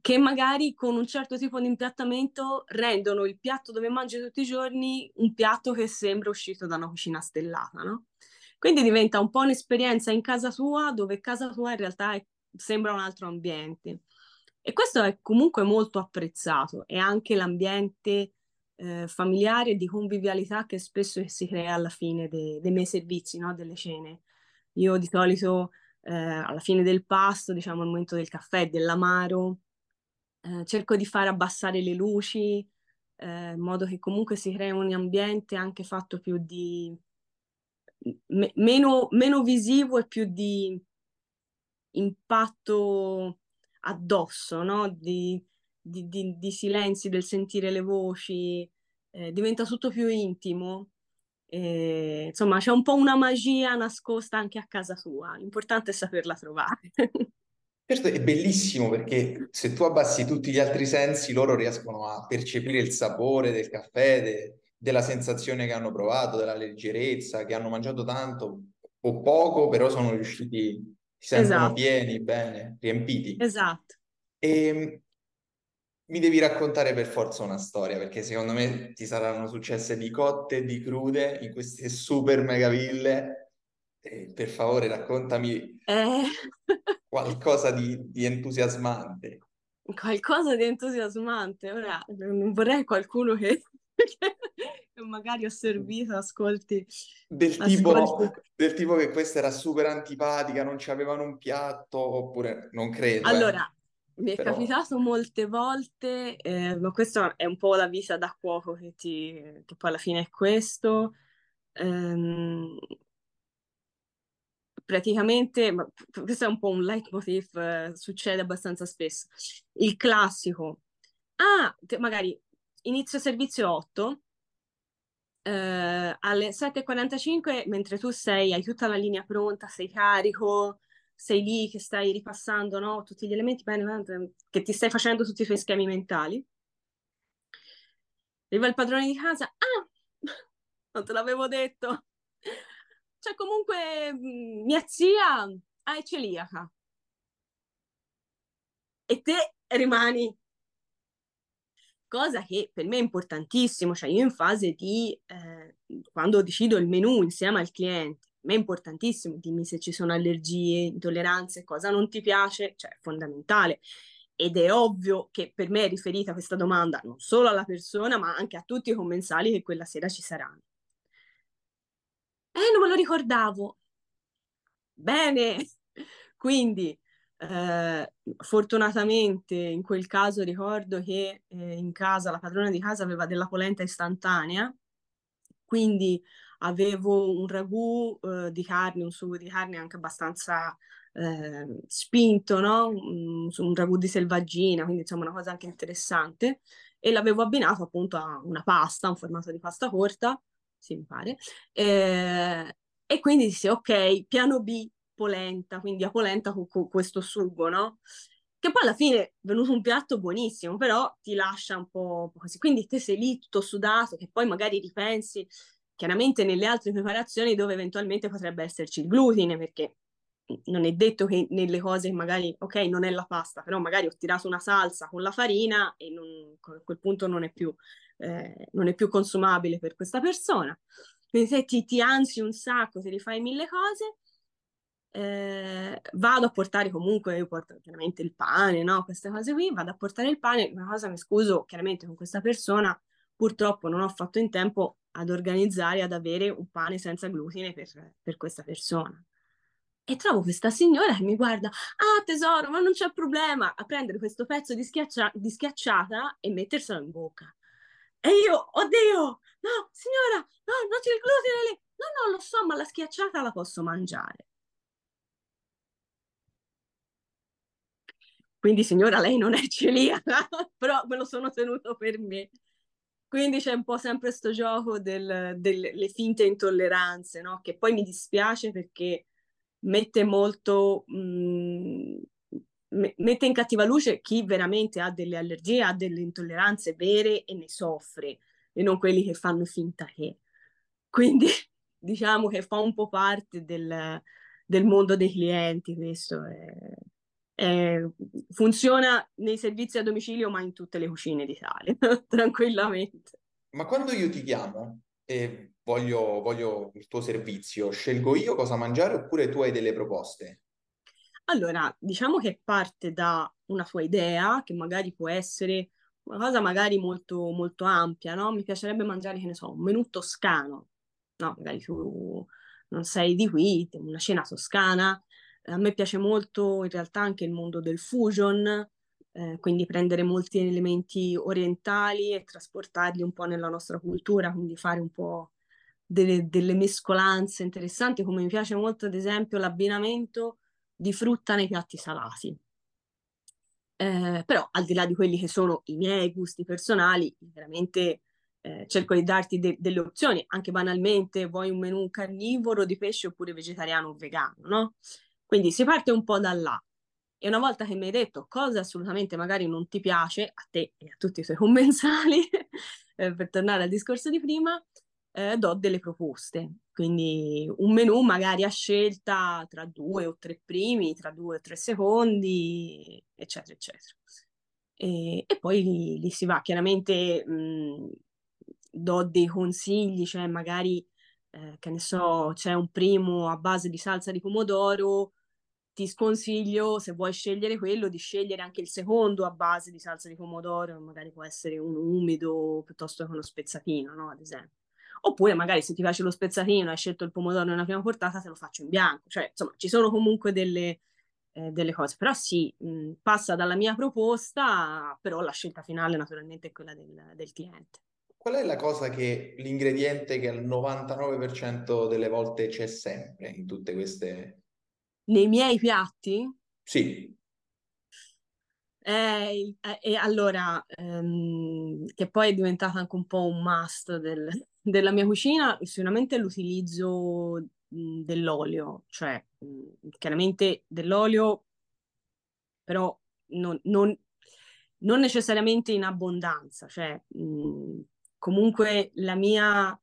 che magari con un certo tipo di impiattamento rendono il piatto dove mangi tutti i giorni un piatto che sembra uscito da una cucina stellata, no? Quindi diventa un po' un'esperienza in casa tua, dove casa tua in realtà è, sembra un altro ambiente. E questo è comunque molto apprezzato, e anche l'ambiente eh, familiare di convivialità che spesso si crea alla fine de- dei miei servizi, no? delle cene. Io di solito eh, alla fine del pasto, diciamo al momento del caffè, dell'amaro, eh, cerco di far abbassare le luci, eh, in modo che comunque si crea un ambiente anche fatto più di me- meno, meno visivo e più di impatto addosso, no? Di, di, di, di silenzi, del sentire le voci, eh, diventa tutto più intimo. E, insomma, c'è un po' una magia nascosta anche a casa sua, l'importante è saperla trovare. Certo, è bellissimo perché se tu abbassi tutti gli altri sensi, loro riescono a percepire il sapore del caffè, de- della sensazione che hanno provato, della leggerezza, che hanno mangiato tanto o poco, però sono riusciti, si sentono Esatto, pieni, bene, riempiti. esatto. E mi devi raccontare per forza una storia, perché secondo me ti saranno successe di cotte e di crude in queste super mega ville. E per favore, raccontami Eh, (laughs) qualcosa di, di entusiasmante. qualcosa di entusiasmante. Ora non vorrei qualcuno che, che magari ho servito, ascolti, Del tipo, ascolti. del tipo che questa era super antipatica, non ci avevano un piatto, oppure non credo, eh. Allora, mi è Però capitato molte volte, eh, ma questo è un po' la vita da cuoco che, ti, che poi alla fine è questo. Ehm, praticamente, ma questo è un po' un leitmotiv, eh, succede abbastanza spesso. Il classico, ah, te- magari inizio servizio 8, eh, alle 7.45, mentre tu sei, hai tutta la linea pronta, sei carico, sei lì che stai ripassando, no, tutti gli elementi, che ti stai facendo tutti i tuoi schemi mentali. Arriva il padrone di casa, ah, (laughs) non te l'avevo detto. Cioè, comunque, mh, mia zia è celiaca. E te rimani. Cosa che per me è importantissimo, cioè io in fase di, eh, quando decido il menù insieme al cliente, per me è importantissimo, dimmi se ci sono allergie, intolleranze, cosa non ti piace, cioè è fondamentale. Ed è ovvio che per me è riferita questa domanda non solo alla persona, ma anche a tutti i commensali che quella sera ci saranno. Eh, non me lo ricordavo. Bene, (laughs) quindi eh, fortunatamente in quel caso ricordo che eh, in casa la padrona di casa aveva della polenta istantanea, quindi avevo un ragù eh, di carne, un sugo di carne anche abbastanza eh, spinto, no? Un, un ragù di selvaggina, quindi insomma una cosa anche interessante, e l'avevo abbinato appunto a una pasta, un formato di pasta corta, sì, mi pare, eh, e quindi dissi, ok, piano B, polenta, quindi a polenta con, con questo sugo, no? Che poi alla fine è venuto un piatto buonissimo, però ti lascia un po', così. Quindi te sei lì tutto sudato, che poi magari ripensi chiaramente nelle altre preparazioni dove eventualmente potrebbe esserci il glutine, perché non è detto che nelle cose magari, ok, non è la pasta, però magari ho tirato una salsa con la farina e non, a quel punto non è più, eh, non è più consumabile per questa persona. Quindi se ti, ti ansi un sacco, se rifai mille cose, eh, vado a portare comunque, io porto chiaramente il pane, no? Queste cose qui, vado a portare il pane, una cosa mi scuso chiaramente con questa persona, purtroppo non ho fatto in tempo ad organizzare, ad avere un pane senza glutine per, per questa persona. E trovo questa signora che mi guarda, ah tesoro, ma non c'è problema, a prendere questo pezzo di, schiaccia- di schiacciata e metterselo in bocca. E io, oddio, no, signora, no, non c'è il glutine lì. No, no, lo so, ma la schiacciata la posso mangiare. Quindi, signora, lei non è celiaca, (laughs) però me lo sono tenuto per me. Quindi c'è un po' sempre questo gioco del, delle finte intolleranze, no? Che poi mi dispiace perché mette molto, mh, mm, mette in cattiva luce chi veramente ha delle allergie, ha delle intolleranze vere e ne soffre, e non quelli che fanno finta che. Quindi (laughs) diciamo che fa un po' parte del, del mondo dei clienti questo. È, è, funziona nei servizi a domicilio, ma in tutte le cucine d'Italia, (laughs) tranquillamente. Ma quando io ti chiamo e voglio, voglio il tuo servizio, scelgo io cosa mangiare oppure tu hai delle proposte? Allora, diciamo che parte da una tua idea, che magari può essere una cosa magari molto, molto ampia, no? Mi piacerebbe mangiare, che ne so, un menù toscano, no? Magari tu non sei di qui, una cena toscana. A me piace molto in realtà anche il mondo del fusion, eh, quindi prendere molti elementi orientali e trasportarli un po' nella nostra cultura, quindi fare un po' delle, delle mescolanze interessanti, come mi piace molto ad esempio l'abbinamento di frutta nei piatti salati. Eh, però al di là di quelli che sono i miei gusti personali, veramente eh, cerco di darti de- delle opzioni, anche banalmente vuoi un menù carnivoro di pesce oppure vegetariano o vegano, no? Quindi si parte un po' da là. E una volta che mi hai detto cosa assolutamente magari non ti piace, a te e a tutti i tuoi (laughs) commensali, eh, per tornare al discorso di prima, eh, do delle proposte. Quindi un menù magari a scelta tra due o tre primi, tra due o tre secondi, eccetera, eccetera. E, e poi lì, si va. Chiaramente mh, do dei consigli, cioè magari, eh, che ne so, c'è un primo a base di salsa di pomodoro, ti sconsiglio, se vuoi scegliere quello, di scegliere anche il secondo a base di salsa di pomodoro, magari può essere un umido piuttosto che uno spezzatino, no? Ad esempio. Oppure magari se ti piace lo spezzatino e hai scelto il pomodoro nella prima portata, te lo faccio in bianco. Cioè, insomma, ci sono comunque delle, eh, delle cose. Però sì, mh, passa dalla mia proposta, però la scelta finale naturalmente è quella del, del cliente. Qual è la cosa che l'ingrediente che al 99% delle volte c'è sempre in tutte queste nei miei piatti? Sì. Eh, eh, e allora, ehm, che poi è diventato anche un po' un must del, della mia cucina, sicuramente l'utilizzo dell'olio, cioè chiaramente dell'olio, però non, non, non, necessariamente in abbondanza, cioè mh, comunque la mia,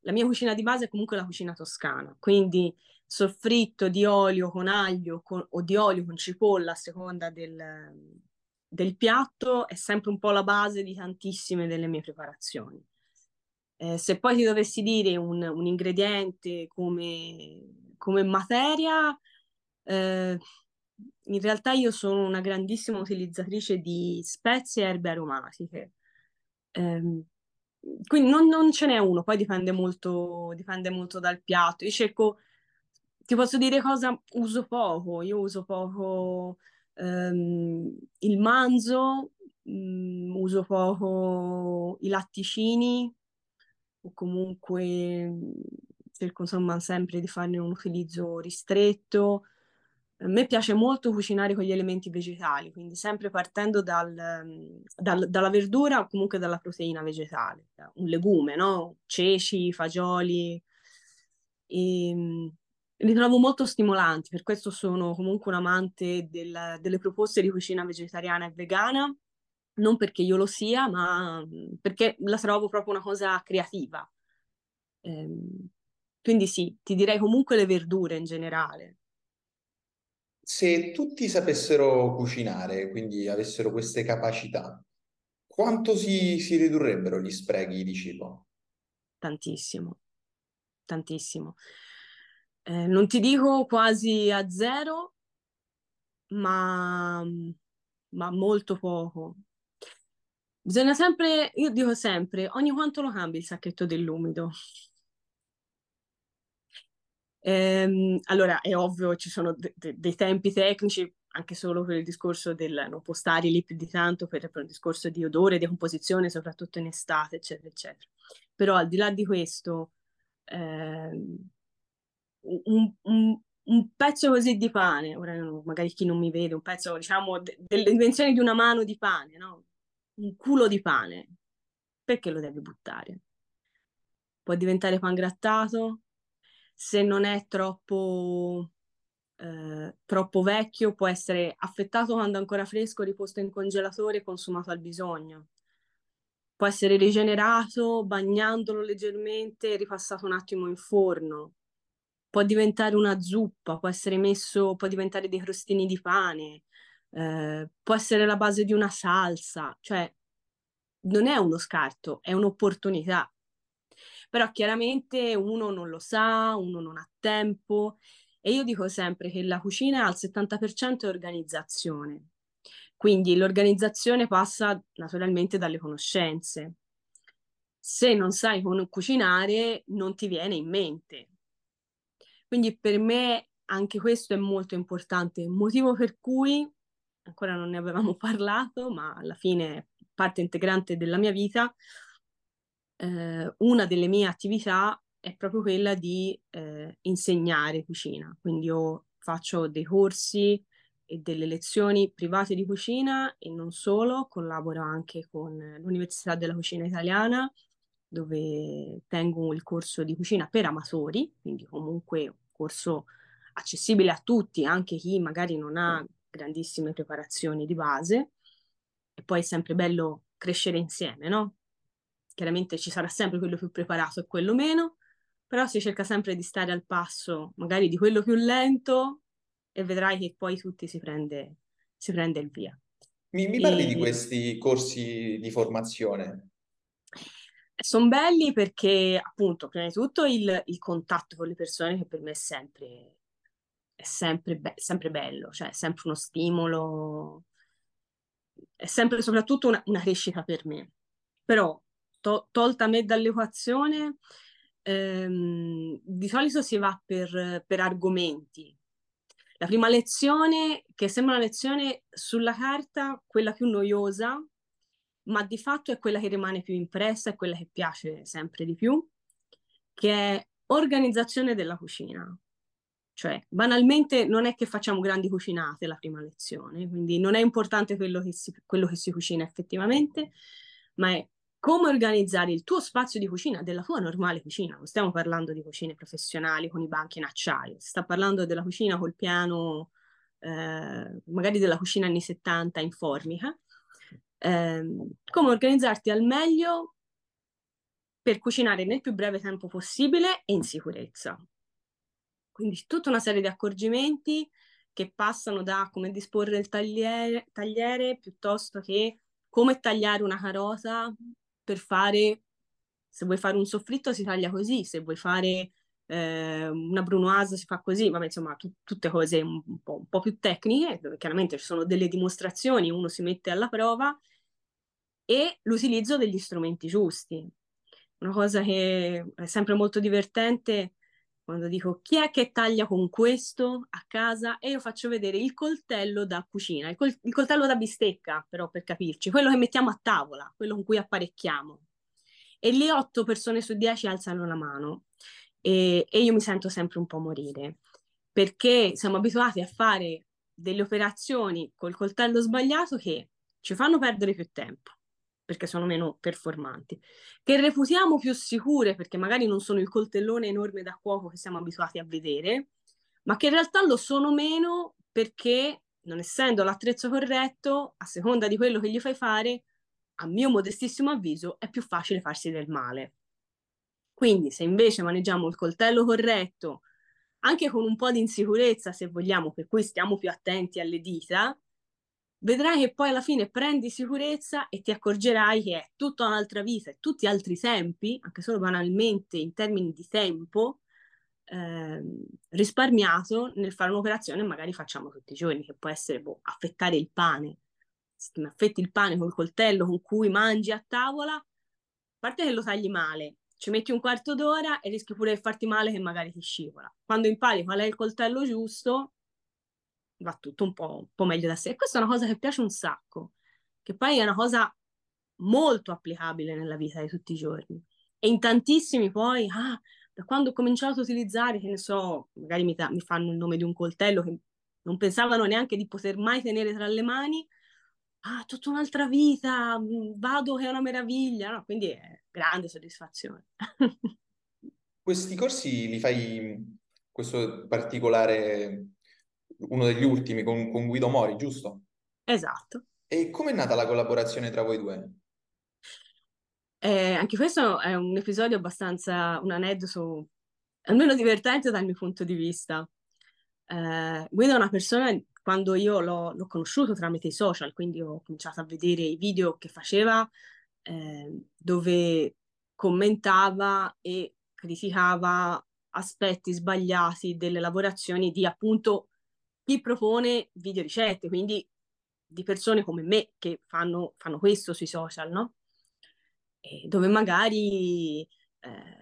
la mia cucina di base è comunque la cucina toscana, quindi soffritto di olio con aglio con, o di olio con cipolla a seconda del, del, piatto è sempre un po' la base di tantissime delle mie preparazioni. Eh, se poi ti dovessi dire un, un ingrediente come, come materia, eh, in realtà io sono una grandissima utilizzatrice di spezie e erbe aromatiche. Eh, quindi non, non, ce n'è uno, poi dipende molto, dipende molto dal piatto. Io cerco ti posso dire cosa uso poco. Io uso poco um, il manzo, um, uso poco i latticini, o comunque cerco insomma sempre di farne un utilizzo ristretto. A me piace molto cucinare con gli elementi vegetali, quindi sempre partendo dal, dal, dalla verdura o comunque dalla proteina vegetale, un legume, no? Ceci, fagioli. E, ehm, li trovo molto stimolanti, per questo sono comunque un amante del, delle proposte di cucina vegetariana e vegana, non perché io lo sia, ma perché la trovo proprio una cosa creativa. Ehm, quindi sì, ti direi comunque le verdure in generale. Se tutti sapessero cucinare, quindi avessero queste capacità, quanto si, si ridurrebbero gli sprechi di cibo? Tantissimo, tantissimo eh, non ti dico quasi a zero, ma, ma molto poco. Bisogna sempre, io dico sempre, ogni quanto lo cambi il sacchetto dell'umido. Ehm, allora, è ovvio, ci sono de- de- dei tempi tecnici, anche solo per il discorso del non postare i lip di tanto, per, per un discorso di odore, di composizione, soprattutto in estate, eccetera, eccetera. Però al di là di questo, ehm, un, un, un, pezzo così di pane, ora magari chi non mi vede, un pezzo diciamo de- delle dimensioni di una mano di pane, no? Un culo di pane. perché lo devi buttare? Può diventare pangrattato, se non è troppo, eh, troppo vecchio, può essere affettato quando ancora fresco, riposto in congelatore e consumato al bisogno. Può essere rigenerato bagnandolo leggermente e ripassato un attimo in forno. Può diventare una zuppa, può essere messo, può diventare dei crostini di pane, eh, può essere la base di una salsa, cioè non è uno scarto, è un'opportunità. Però chiaramente uno non lo sa, uno non ha tempo e io dico sempre che la cucina al 70% è organizzazione. Quindi l'organizzazione passa naturalmente dalle conoscenze. Se non sai cucinare, non ti viene in mente. Quindi per me anche questo è molto importante, motivo per cui ancora non ne avevamo (laughs) parlato, ma alla fine è parte integrante della mia vita, eh, una delle mie attività è proprio quella di eh, insegnare cucina. Quindi io faccio dei corsi e delle lezioni private di cucina e non solo, collaboro anche con l'Università della Cucina Italiana, dove tengo il corso di cucina per amatori, quindi comunque un corso accessibile a tutti, anche chi magari non ha grandissime preparazioni di base. E poi è sempre bello crescere insieme, no? Chiaramente ci sarà sempre quello più preparato e quello meno, però si cerca sempre di stare al passo, magari di quello più lento, e vedrai che poi tutti si prende, si prende il via. Mi, mi parli e... di questi corsi di formazione? Sono belli perché, appunto, prima di tutto il, il, contatto con le persone che per me è sempre, è sempre, be- sempre bello, cioè è sempre uno stimolo, è sempre soprattutto una, una crescita per me. Però, to- tolta me dall'equazione, ehm, di solito si va per, per argomenti. La prima lezione, che sembra una lezione sulla carta, quella più noiosa, ma di fatto è quella che rimane più impressa, è quella che piace sempre di più, che è organizzazione della cucina. Cioè, banalmente non è che facciamo grandi cucinate la prima lezione, quindi non è importante quello che si, quello che si cucina effettivamente, ma è come organizzare il tuo spazio di cucina, della tua normale cucina. Non stiamo parlando di cucine professionali con i banchi in acciaio, si sta parlando della cucina col piano, eh, magari della cucina anni 70 in formica. Eh, come organizzarti al meglio per cucinare nel più breve tempo possibile e in sicurezza. Quindi tutta una serie di accorgimenti che passano da come disporre il tagliere, tagliere piuttosto che come tagliare una carota per fare, se vuoi fare un soffritto si taglia così, se vuoi fare eh, una brunoise si fa così, vabbè insomma tu, tutte cose un, po', un po' più tecniche, dove chiaramente ci sono delle dimostrazioni, uno si mette alla prova e l'utilizzo degli strumenti giusti. Una cosa che è sempre molto divertente quando dico chi è che taglia con questo a casa e io faccio vedere il coltello da cucina, il, col- il, coltello da bistecca, però per capirci, quello che mettiamo a tavola, quello con cui apparecchiamo. E lì otto persone su dieci alzano la mano e, e io mi sento sempre un po' morire, perché siamo abituati a fare delle operazioni col coltello sbagliato che ci fanno perdere più tempo perché sono meno performanti, che reputiamo più sicure perché magari non sono il coltellone enorme da cuoco che siamo abituati a vedere, ma che in realtà lo sono meno perché non essendo l'attrezzo corretto, a seconda di quello che gli fai fare, a mio modestissimo avviso, è più facile farsi del male. Quindi se invece maneggiamo il coltello corretto, anche con un po' di insicurezza, se vogliamo, per cui stiamo più attenti alle dita, vedrai che poi alla fine prendi sicurezza e ti accorgerai che è tutta un'altra vita e tutti altri tempi, anche solo banalmente in termini di tempo, eh, risparmiato nel fare un'operazione magari facciamo tutti i giorni, che può essere boh, affettare il pane. Se ti affetti il pane col coltello con cui mangi a tavola, a parte che lo tagli male, ci metti un quarto d'ora e rischi pure di farti male che magari ti scivola. Quando impari qual è il coltello giusto, va tutto un po', un po' meglio da sé. E questa è una cosa che piace un sacco, che poi è una cosa molto applicabile nella vita di tutti i giorni. E in tantissimi poi, ah, da quando ho cominciato a utilizzare, che ne so, magari mi, mi fanno il nome di un coltello che non pensavano neanche di poter mai tenere tra le mani, ah, tutta un'altra vita, mm, vado che è una meraviglia, no? Quindi è grande soddisfazione. (laughs) Questi corsi li fai, questo particolare, uno degli ultimi, con, con Guido Mori, giusto? Esatto. E com'è nata la collaborazione tra voi due? Eh, anche questo è un episodio abbastanza, un aneddoto almeno divertente dal mio punto di vista. Eh, Guido è una persona, quando io l'ho, l'ho, conosciuto tramite i social, quindi ho cominciato a vedere i video che faceva, eh, dove commentava e criticava aspetti sbagliati delle lavorazioni di appunto chi propone video ricette, quindi di persone come me che fanno, fanno questo sui social, no? E dove magari eh,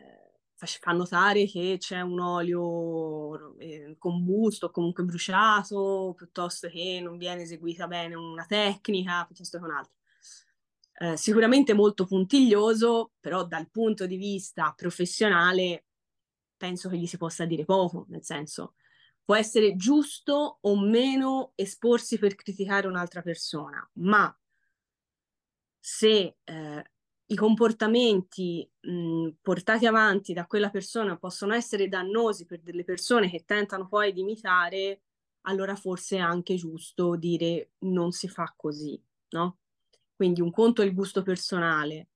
fa notare che c'è un olio eh, combusto o comunque bruciato, piuttosto che non viene eseguita bene una tecnica, piuttosto che un'altra. Eh, sicuramente molto puntiglioso, però dal punto di vista professionale penso che gli si possa dire poco, nel senso può essere giusto o meno esporsi per criticare un'altra persona, ma se eh, i comportamenti mh, portati avanti da quella persona possono essere dannosi per delle persone che tentano poi di imitare, allora forse è anche giusto dire non si fa così, no? Quindi un conto è il gusto personale.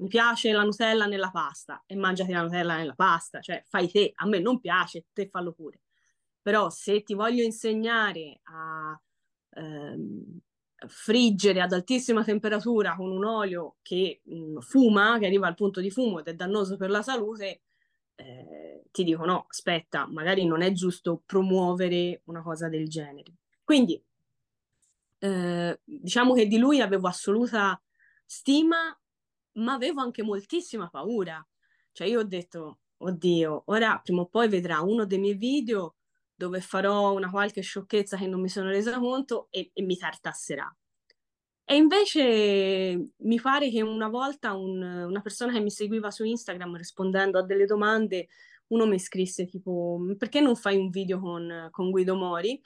Mi piace la Nutella nella pasta e mangiati la Nutella nella pasta, cioè fai te, a me non piace, te fallo pure. Però se ti voglio insegnare a ehm, friggere ad altissima temperatura con un olio che mh, mm, fuma, che arriva al punto di fumo ed è dannoso per la salute, eh, ti dico no, aspetta, magari non è giusto promuovere una cosa del genere. Quindi eh, diciamo che di lui avevo assoluta stima, ma avevo anche moltissima paura. Cioè io ho detto, oddio, ora prima o poi vedrà uno dei miei video dove farò una qualche sciocchezza che non mi sono resa conto e, e mi tartasserà. E invece mi pare che una volta un, una persona che mi seguiva su Instagram rispondendo a delle domande, uno mi scrisse tipo perché non fai un video con, con Guido Mori?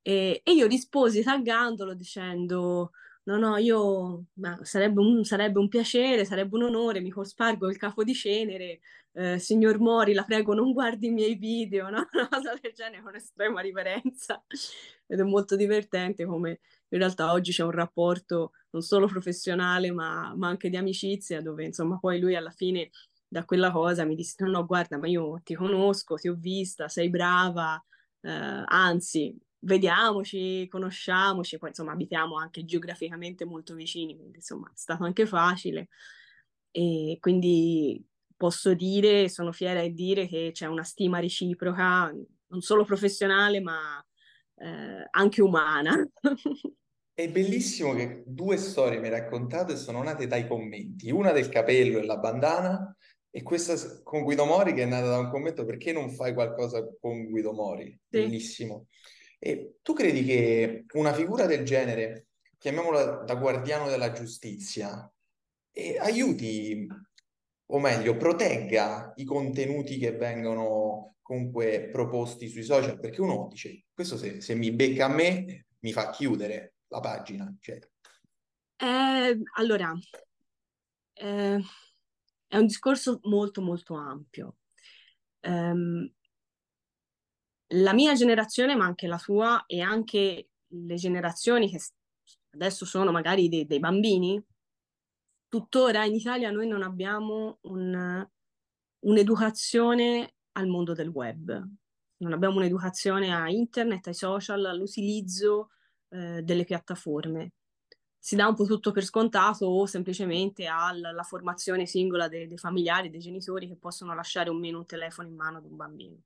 E, e io risposi taggandolo dicendo no, no, io sarebbe, un, sarebbe un piacere, sarebbe un onore, mi cospargo il capo di cenere, eh, signor Mori, la prego non guardi i miei video, (laughs) no? una cosa del genere con estrema riverenza ed è molto divertente come in realtà oggi c'è un rapporto non solo professionale ma, ma anche di amicizia dove insomma poi lui alla fine da quella cosa mi disse no no guarda ma io ti conosco, ti ho vista, sei brava, eh, anzi vediamoci, conosciamoci, poi insomma abitiamo anche geograficamente molto vicini, quindi insomma è stato anche facile. E quindi posso dire, sono fiera di dire che c'è una stima reciproca, non solo professionale, ma eh, anche umana. (laughs) È bellissimo che due storie mi hai raccontato e sono nate dai commenti, una del capello e la bandana e questa con Guido Mori che è nata da un commento perché non fai qualcosa con Guido Mori? Sì. Bellissimo. E tu credi che una figura del genere, chiamiamola da guardiano della giustizia, aiuti, o meglio, protegga i contenuti che vengono comunque proposti sui social? Perché uno dice, questo se, se mi becca a me mi fa chiudere la pagina. Cioè. Eh, allora, eh, è un discorso molto molto ampio. Um, la mia generazione, ma anche la tua e anche le generazioni che adesso sono magari dei, dei bambini, tuttora in Italia noi non abbiamo un, un'educazione al mondo del web, non abbiamo un'educazione a internet, ai social, all'utilizzo eh, delle piattaforme. Si dà un po' tutto per scontato o semplicemente alla formazione singola dei, dei familiari, dei genitori che possono lasciare o meno un telefono in mano ad un bambino.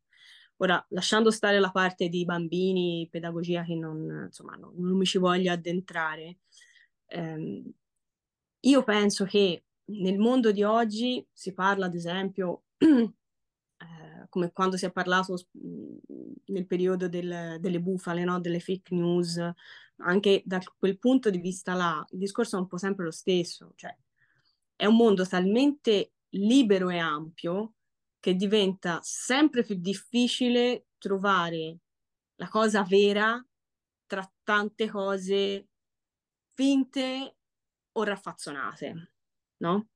Ora, lasciando stare la parte di bambini, pedagogia che non, insomma, non, non mi ci voglio addentrare, ehm, io penso che nel mondo di oggi si parla, ad esempio, (clears throat) eh, come quando si è parlato nel periodo del, delle bufale, no? delle fake news, anche da quel punto di vista là, il discorso è un po' sempre lo stesso, cioè è un mondo talmente libero e ampio che diventa sempre più difficile trovare la cosa vera tra tante cose finte o raffazzonate, no?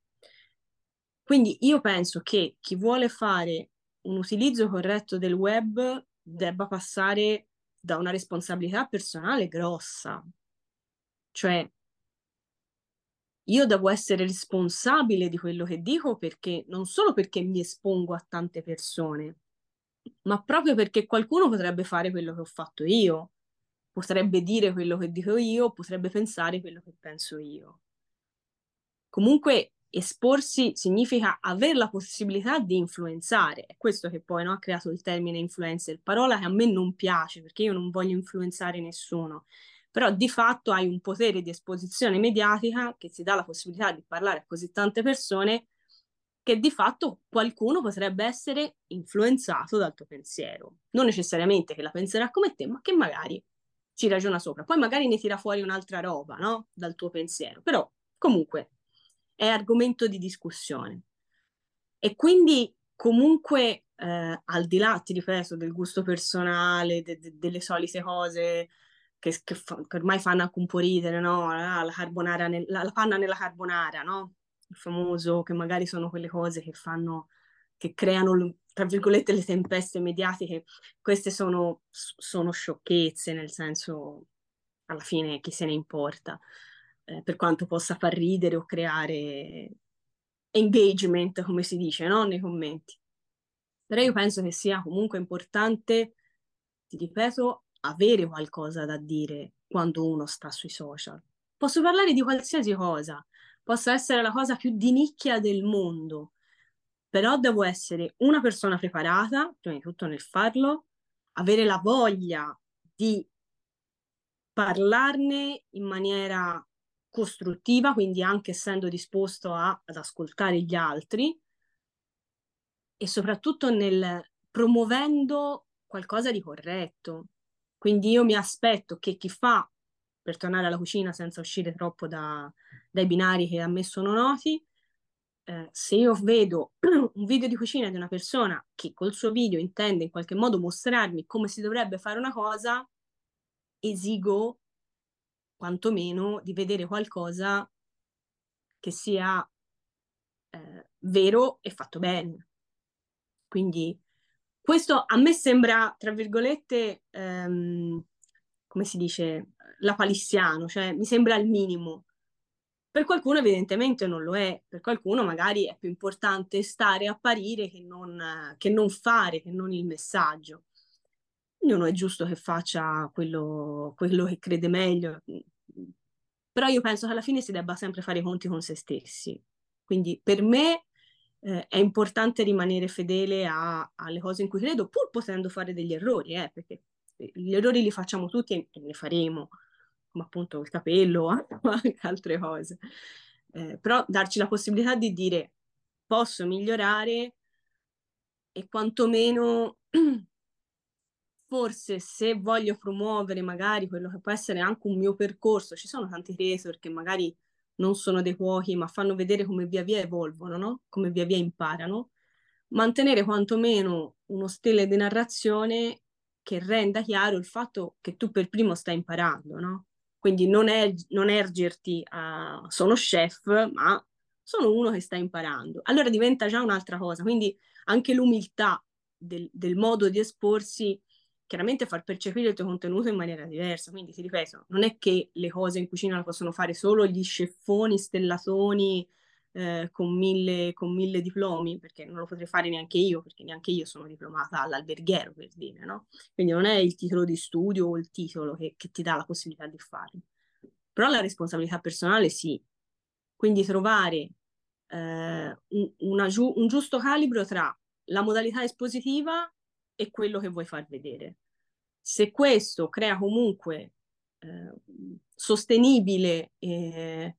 Quindi io penso che chi vuole fare un utilizzo corretto del web debba passare da una responsabilità personale grossa. Cioè, io devo essere responsabile di quello che dico perché non solo perché mi espongo a tante persone, ma proprio perché qualcuno potrebbe fare quello che ho fatto io, potrebbe dire quello che dico io, potrebbe pensare quello che penso io. Comunque esporsi significa avere la possibilità di influenzare. È questo che poi no, ha creato il termine influencer, parola che a me non piace perché io non voglio influenzare nessuno, però di fatto hai un potere di esposizione mediatica che ti dà la possibilità di parlare a così tante persone che di fatto qualcuno potrebbe essere influenzato dal tuo pensiero. Non necessariamente che la penserà come te, ma che magari ci ragiona sopra. Poi magari ne tira fuori un'altra roba, no? Dal tuo pensiero. Però comunque è argomento di discussione. E quindi comunque eh, al di là, ti ripeto, del gusto personale, de- de- delle solite cose che, che, fa- che, ormai fanno anche un po' ridere, no? La, la, nel- la, la panna nella carbonara, no? Il famoso, che magari sono quelle cose che fanno, che creano, tra virgolette, le tempeste mediatiche. Queste sono, sono sciocchezze, nel senso, alla fine chi se ne importa eh, per quanto possa far ridere o creare engagement, come si dice, no? nei commenti. Però io penso che sia comunque importante, ti ripeto, avere qualcosa da dire quando uno sta sui social. Posso parlare di qualsiasi cosa, possa essere la cosa più di nicchia del mondo, però devo essere una persona preparata, prima di tutto nel farlo, avere la voglia di parlarne in maniera costruttiva, quindi anche essendo disposto a, ad ascoltare gli altri e soprattutto nel promuovendo qualcosa di corretto. Quindi io mi aspetto che chi fa, per tornare alla cucina senza uscire troppo da, dai binari che a me sono noti, eh, se io vedo (clears throat) un video di cucina di una persona che col suo video intende in qualche modo mostrarmi come si dovrebbe fare una cosa, esigo quantomeno di vedere qualcosa che sia eh, vero e fatto bene. Quindi questo a me sembra, tra virgolette, ehm, come si dice, la palissiano, cioè mi sembra il minimo. Per qualcuno evidentemente non lo è, per qualcuno magari è più importante stare e apparire che non, che non fare, che non il messaggio. Ognuno è giusto che faccia quello, quello che crede meglio, però io penso che alla fine si debba sempre fare i conti con se stessi. Quindi per me eh, è importante rimanere fedele a, alle cose in cui credo, pur potendo fare degli errori, eh, perché gli errori li facciamo tutti e ne faremo, come appunto il capello o (laughs) anche altre cose. Eh, però darci la possibilità di dire posso migliorare e quantomeno (clears throat) forse se voglio promuovere magari quello che può essere anche un mio percorso, ci sono tanti creator che magari non sono dei cuochi, ma fanno vedere come via via evolvono, no? come via via imparano, mantenere quantomeno uno stile di narrazione che renda chiaro il fatto che tu per primo stai imparando, no? Quindi non, è, non ergerti a sono chef, ma sono uno che sta imparando. Allora diventa già un'altra cosa, quindi anche l'umiltà del, del modo di esporsi chiaramente far percepire il tuo contenuto in maniera diversa. Quindi ti ripeto, non è che le cose in cucina le possono fare solo gli sceffoni, stellatoni eh, con, mille, con mille diplomi, perché non lo potrei fare neanche io, perché neanche io sono diplomata all'alberghiero, per dire, no? Quindi non è il titolo di studio o il titolo che, che ti dà la possibilità di farlo. Però la responsabilità personale sì. Quindi trovare eh, un, una, un giusto calibro tra la modalità espositiva e quello che vuoi far vedere. Se questo crea comunque eh, sostenibile e,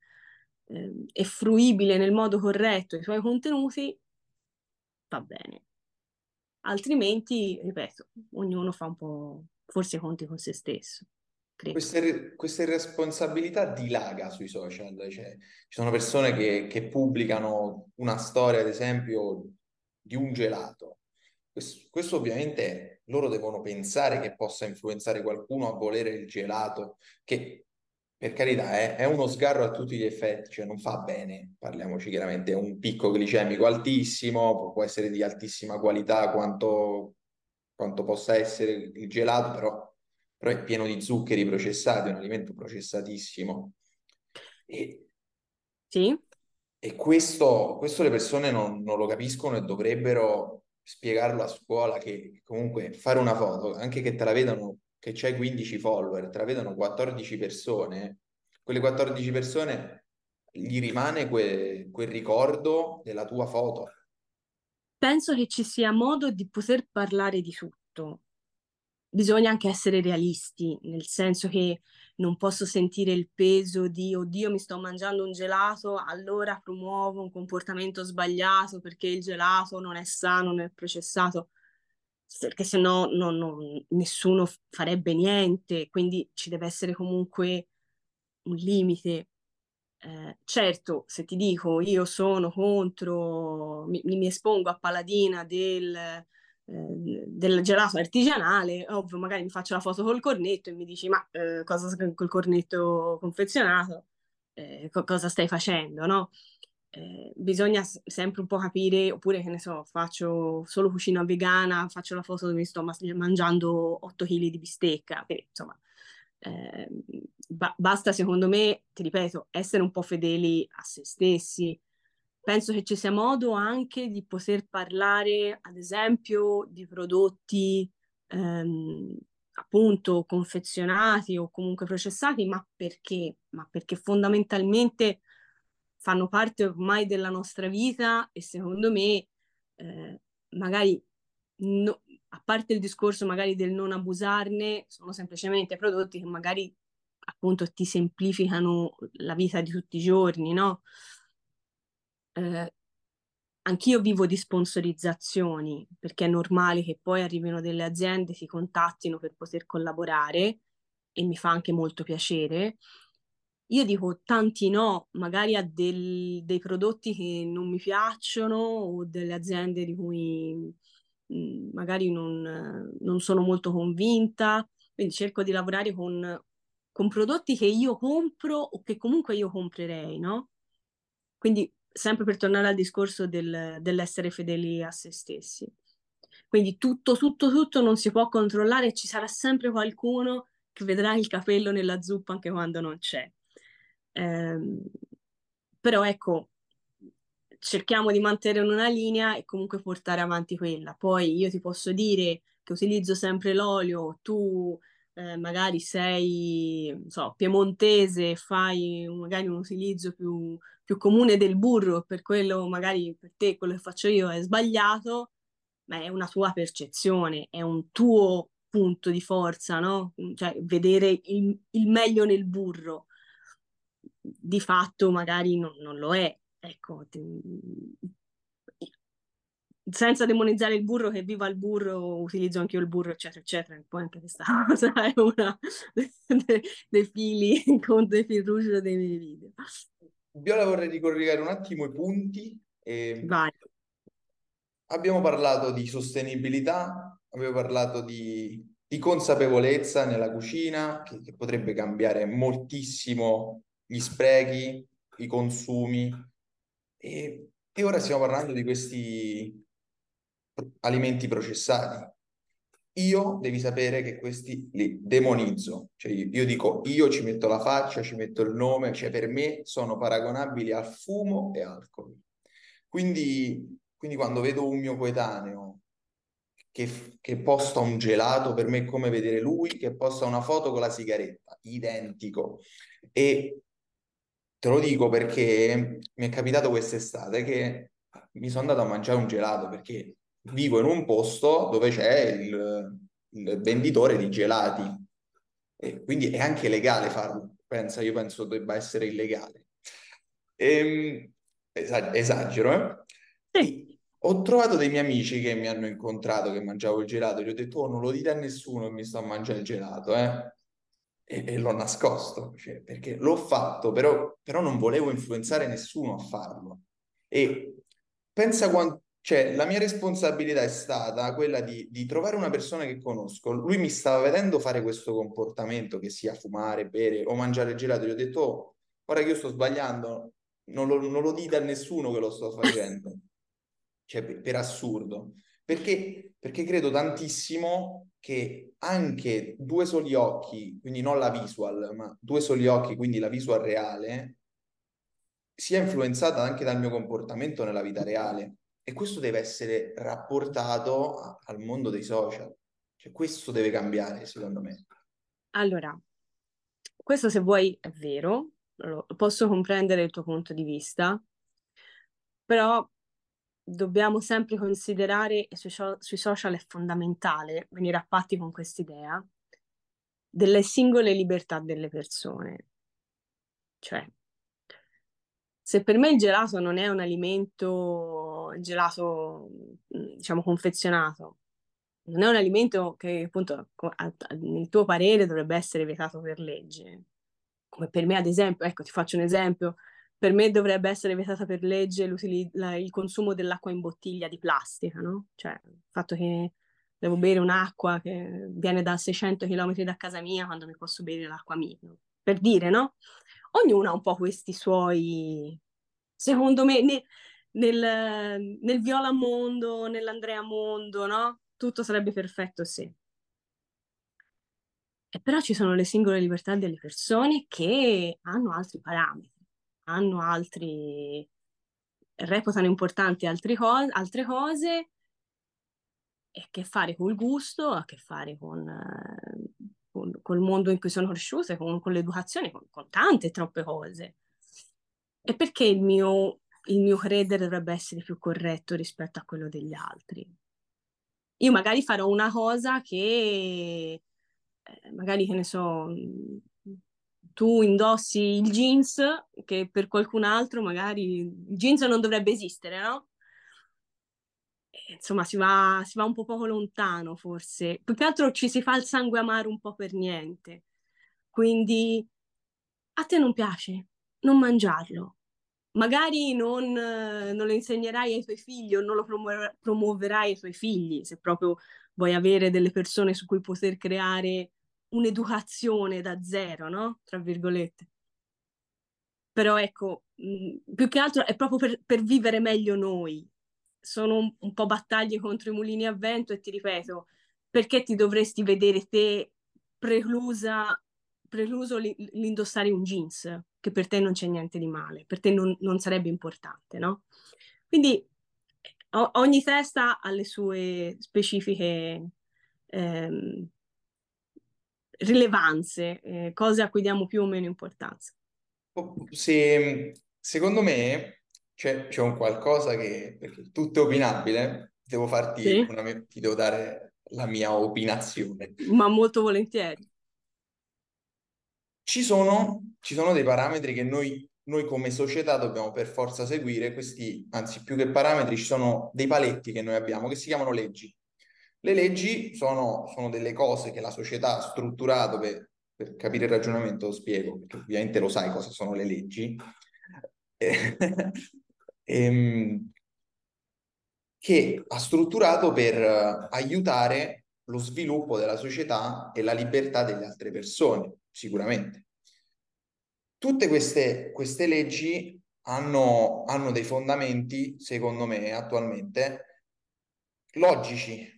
eh, e fruibile nel modo corretto i tuoi contenuti, va bene. Altrimenti, ripeto, ognuno fa un po' forse i conti con se stesso. Questa, questa irresponsabilità dilaga sui social, cioè, ci sono persone che, che pubblicano una storia, ad esempio, di un gelato questo, questo, ovviamente loro devono pensare che possa influenzare qualcuno a volere il gelato, che per carità, è, è uno sgarro a tutti gli effetti, cioè non fa bene, parliamoci chiaramente, è un picco glicemico altissimo, può essere di altissima qualità quanto, quanto possa essere il gelato, però, però è pieno di zuccheri processati, è un alimento processatissimo. E, sì. e questo, questo le persone non, non lo capiscono e dovrebbero spiegarlo a scuola che comunque fare una foto, anche che te la vedano che c'hai 15 follower, te la vedono 14 persone, quelle 14 persone gli rimane que, quel ricordo della tua foto. Penso che ci sia modo di poter parlare di tutto. Bisogna anche essere realisti, nel senso che non posso sentire il peso di oddio mi sto mangiando un gelato, allora promuovo un comportamento sbagliato perché il gelato non è sano, non è processato perché se no nessuno farebbe niente, quindi ci deve essere comunque un limite. Eh, certo, se ti dico io sono contro, mi, mi espongo a paladina del, del gelato artigianale, ovvio, magari mi faccio la foto col cornetto e mi dici ma eh, cosa col cornetto confezionato, eh, cosa stai facendo, no? eh, bisogna sempre un po' capire, oppure che ne so, faccio solo cucina vegana, faccio la foto dove sto mangiando 8 kg di bistecca, quindi insomma eh, ba- basta secondo me, ti ripeto, essere un po' fedeli a se stessi. Penso che ci sia modo anche di poter parlare, ad esempio, di prodotti ehm, appunto confezionati o comunque processati, ma perché? Ma perché fondamentalmente fanno parte ormai della nostra vita e secondo me eh, magari no, a parte il discorso magari del non abusarne, sono semplicemente prodotti che magari appunto ti semplificano la vita di tutti i giorni, no? Eh, anch'io vivo di sponsorizzazioni perché è normale che poi arrivino delle aziende, ti contattino per poter collaborare e mi fa anche molto piacere io dico tanti no, magari a del, dei prodotti che non mi piacciono o delle aziende di cui mh, mm, magari non, non, sono molto convinta, quindi cerco di lavorare con, con prodotti che io compro o che comunque io comprerei, no? Quindi sempre per tornare al discorso del, dell'essere fedeli a se stessi. Quindi tutto, tutto, tutto non si può controllare, ci sarà sempre qualcuno che vedrà il capello nella zuppa anche quando non c'è. Eh, però ecco, cerchiamo di mantenere una linea e comunque portare avanti quella. Poi io ti posso dire che utilizzo sempre l'olio, tu eh, magari sei so, piemontese, fai magari un utilizzo più, più comune del burro, per quello magari per te quello che faccio io è sbagliato, ma è una tua percezione, è un tuo punto di forza, no? Cioè vedere il, il meglio nel burro di fatto magari non, non lo è. Ecco, ti... senza demonizzare il burro, che viva il burro, utilizzo anche io il burro, eccetera, eccetera. Poi anche questa (laughs) cosa è una (laughs) dei, dei fili (laughs) con dei fil rouge dei miei video. Viola vorrei ricollegare un attimo i punti. E... Vai. Abbiamo parlato di sostenibilità, abbiamo parlato di, di consapevolezza nella cucina, che, che potrebbe cambiare moltissimo gli sprechi, i consumi. E, e ora stiamo parlando di questi alimenti processati. Io devi sapere che questi li demonizzo, cioè io dico io ci metto la faccia, ci metto il nome, cioè per me sono paragonabili al fumo e alcol. Quindi, quindi quando vedo un mio coetaneo che, che, posta un gelato, per me è come vedere lui che posta una foto con la sigaretta, identico. E Te lo dico perché mi è capitato quest'estate che mi sono andato a mangiare un gelato perché vivo in un posto dove c'è il, il venditore di gelati e quindi è anche legale farlo. Pensa, io penso debba essere illegale. Ehm, esagero, eh? Sì. Ho trovato dei miei amici che mi hanno incontrato che mangiavo il gelato, gli ho detto oh, non lo dite a nessuno che mi sto a mangiare il gelato, eh? e, e l'ho nascosto, cioè, perché l'ho fatto, però, però non volevo influenzare nessuno a farlo. E pensa quando Cioè, la mia responsabilità è stata quella di, di, trovare una persona che conosco. Lui mi stava vedendo fare questo comportamento, che sia fumare, bere o mangiare gelato. Gli ho detto, oh, ora che io sto sbagliando, non lo, non lo dite a nessuno che lo sto facendo. cioè, per, per assurdo. Perché? Perché credo tantissimo che anche due soli occhi, quindi non la visual, ma due soli occhi, quindi la visual reale, sia influenzata anche dal mio comportamento nella vita reale. E questo deve essere rapportato al mondo dei social. Cioè, questo deve cambiare, secondo me. Allora, questo se vuoi è vero, posso comprendere il tuo punto di vista, però dobbiamo sempre considerare, e sui, sui social è fondamentale venire a patti con quest'idea, delle singole libertà delle persone. Cioè, se per me il gelato non è un alimento, il gelato diciamo confezionato, non è un alimento che appunto nel tuo parere dovrebbe essere vietato per legge, come per me ad esempio, ecco ti faccio un esempio, per me dovrebbe essere vietata per legge la, il consumo dell'acqua in bottiglia di plastica, no? Cioè il fatto che devo bere un'acqua che viene da 600 km da casa mia quando mi posso bere l'acqua mia, per dire, no? Ognuno ha un po' questi suoi, secondo me, ne, nel, nel Viola Mondo, nell'Andrea Mondo, no? Tutto sarebbe perfetto se. E però ci sono le singole libertà delle persone che hanno altri parametri, hanno altri, reputano importanti co- altre cose e a che fare col gusto, a che fare con, eh, col mondo in cui sono cresciute, con, con l'educazione, con, con, tante, troppe cose. E perché il mio, il mio credere dovrebbe essere più corretto rispetto a quello degli altri? Io magari farò una cosa che, eh, magari che ne so, tu indossi il jeans che per qualcun altro magari il jeans non dovrebbe esistere, no? Insomma, si va, si va un po' poco lontano, forse. Più che altro ci si fa il sangue amaro un po' per niente. Quindi a te non piace, non mangiarlo. Magari non, non lo insegnerai ai tuoi figli o non lo promu- promuoverai ai tuoi figli, se proprio vuoi avere delle persone su cui poter creare un'educazione da zero, no? Tra virgolette. Però ecco, più che altro è proprio per, per vivere meglio noi, sono un, un po' battaglie contro i mulini a vento e ti ripeto, perché ti dovresti vedere te preclusa, precluso l'indossare un jeans, che per te non c'è niente di male, per te non, non sarebbe importante, no? Quindi o, ogni testa ha le sue specifiche ehm, rilevanze, eh, cose a cui diamo più o meno importanza. Se, secondo me c'è, c'è un qualcosa che, perché tutto è opinabile, devo farti Sì, una, ti devo dare la mia opinazione. ma molto volentieri. Ci sono, ci sono dei parametri che noi, noi come società dobbiamo per forza seguire, questi, anzi più che parametri, ci sono dei paletti che noi abbiamo che si chiamano leggi. Le leggi sono, sono delle cose che la società ha strutturato per, per capire il ragionamento, lo spiego, perché ovviamente lo sai cosa sono le leggi. Ehm, che ha strutturato per eh, aiutare lo sviluppo della società e la libertà delle altre persone, sicuramente. Tutte queste, queste leggi hanno, hanno dei fondamenti, secondo me, attualmente, logici.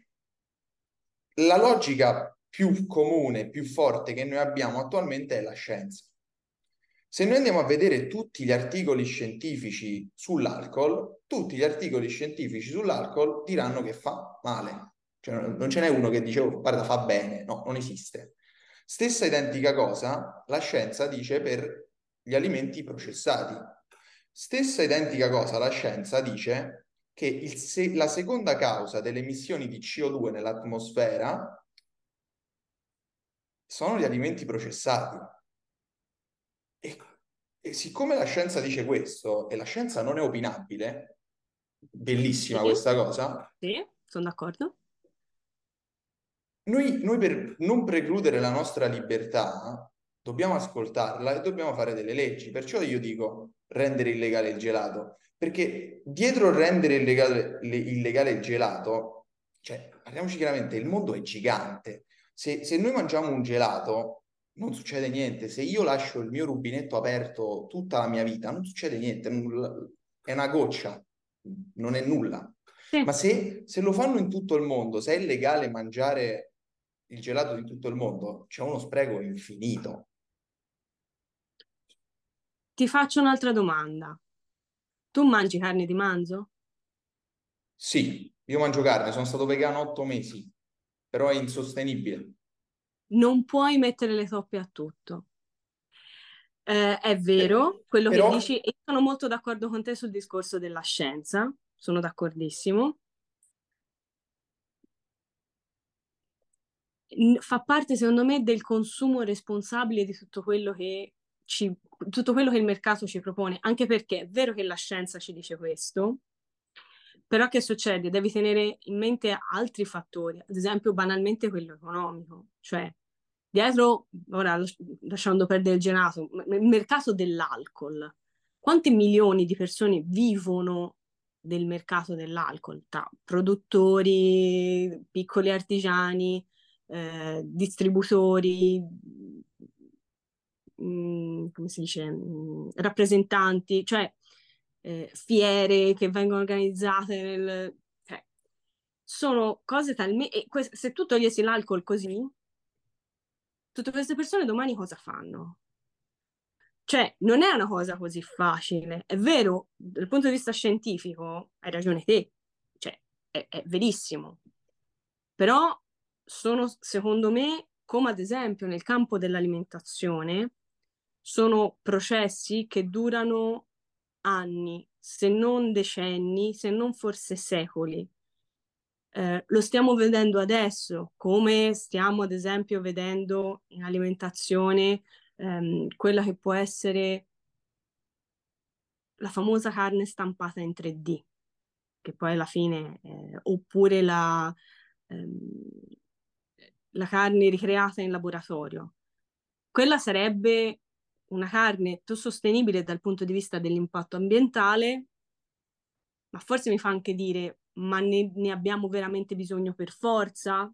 La logica più comune, più forte che noi abbiamo attualmente è la scienza. Se noi andiamo a vedere tutti gli articoli scientifici sull'alcol, tutti gli articoli scientifici sull'alcol diranno che fa male. Cioè, non ce n'è uno che dice, oh, guarda, fa bene. No, non esiste. Stessa identica cosa la scienza dice per gli alimenti processati. Stessa identica cosa la scienza dice che se- la seconda causa delle emissioni di CO2 nell'atmosfera sono gli alimenti processati. E, e siccome la scienza dice questo e la scienza non è opinabile, bellissima Sì, questa cosa, sì, sono d'accordo. noi, noi per non precludere la nostra libertà dobbiamo ascoltarla e dobbiamo fare delle leggi. Perciò io dico rendere illegale il gelato. Perché dietro rendere illegale, illegale il gelato, cioè, parliamoci chiaramente, il mondo è gigante. Se, se noi mangiamo un gelato, non succede niente. Se io lascio il mio rubinetto aperto tutta la mia vita, non succede niente. È una goccia, non è nulla. Sì. Ma se, se lo fanno in tutto il mondo, se è legale mangiare il gelato di tutto il mondo, c'è uno spreco infinito. Ti faccio un'altra domanda. Tu mangi carne di manzo? Sì, io mangio carne, sono stato vegano otto mesi, però è insostenibile. Non puoi mettere le toppe a tutto. Eh, è vero, quello però... che dici, e sono molto d'accordo con te sul discorso della scienza, sono d'accordissimo. Fa parte, secondo me, del consumo responsabile di tutto quello che ci tutto quello che il mercato ci propone, anche perché è vero che la scienza ci dice questo, però che succede? Devi tenere in mente altri fattori, ad esempio banalmente quello economico, cioè dietro, ora lasciando perdere il gelato, il mercato dell'alcol, quanti milioni di persone vivono del mercato dell'alcol, tra produttori, piccoli artigiani, eh, distributori, mh, come si dice, mh, rappresentanti, cioè eh, fiere che vengono organizzate nel... Cioè, sono cose talmente... Que- se tu togliessi l'alcol così, tutte queste persone domani cosa fanno? Cioè, non è una cosa così facile. È vero, dal punto di vista scientifico, hai ragione te, cioè, è, è verissimo. Però sono, secondo me, come ad esempio nel campo dell'alimentazione, sono processi che durano anni, se non decenni, se non forse secoli. Eh, lo stiamo vedendo adesso, come stiamo ad esempio vedendo in alimentazione ehm, quella che può essere la famosa carne stampata in 3D, che poi alla fine, eh, oppure la, ehm, la carne ricreata in laboratorio. Quella sarebbe una carne più sostenibile dal punto di vista dell'impatto ambientale, ma forse mi fa anche dire, ma ne, ne abbiamo veramente bisogno per forza?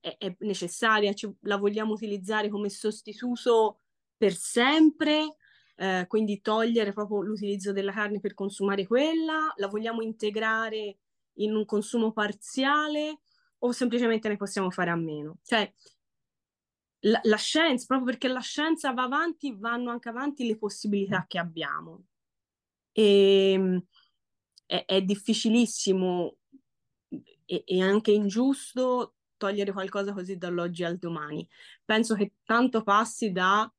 È, è necessaria? Ci, la vogliamo utilizzare come sostituto per sempre? Eh, quindi togliere proprio l'utilizzo della carne per consumare quella? La vogliamo integrare in un consumo parziale? O semplicemente ne possiamo fare a meno? Cioè, la, la, scienza, proprio perché la scienza va avanti, vanno anche avanti le possibilità che abbiamo. E, è, è difficilissimo e, e anche ingiusto togliere qualcosa così dall'oggi al domani. Penso che tanto passi da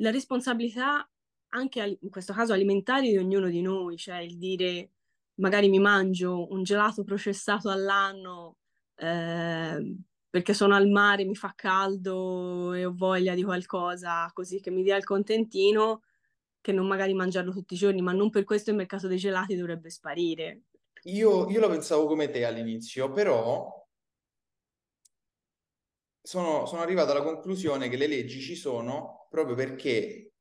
la responsabilità anche in questo caso alimentare di ognuno di noi, cioè il dire magari mi mangio un gelato processato all'anno eh, perché sono al mare, mi fa caldo e ho voglia di qualcosa così che mi dia il contentino, che non magari mangiarlo tutti i giorni, ma non per questo il mercato dei gelati dovrebbe sparire. Io, io lo pensavo come te all'inizio, però sono, sono arrivato alla conclusione che le leggi ci sono proprio perché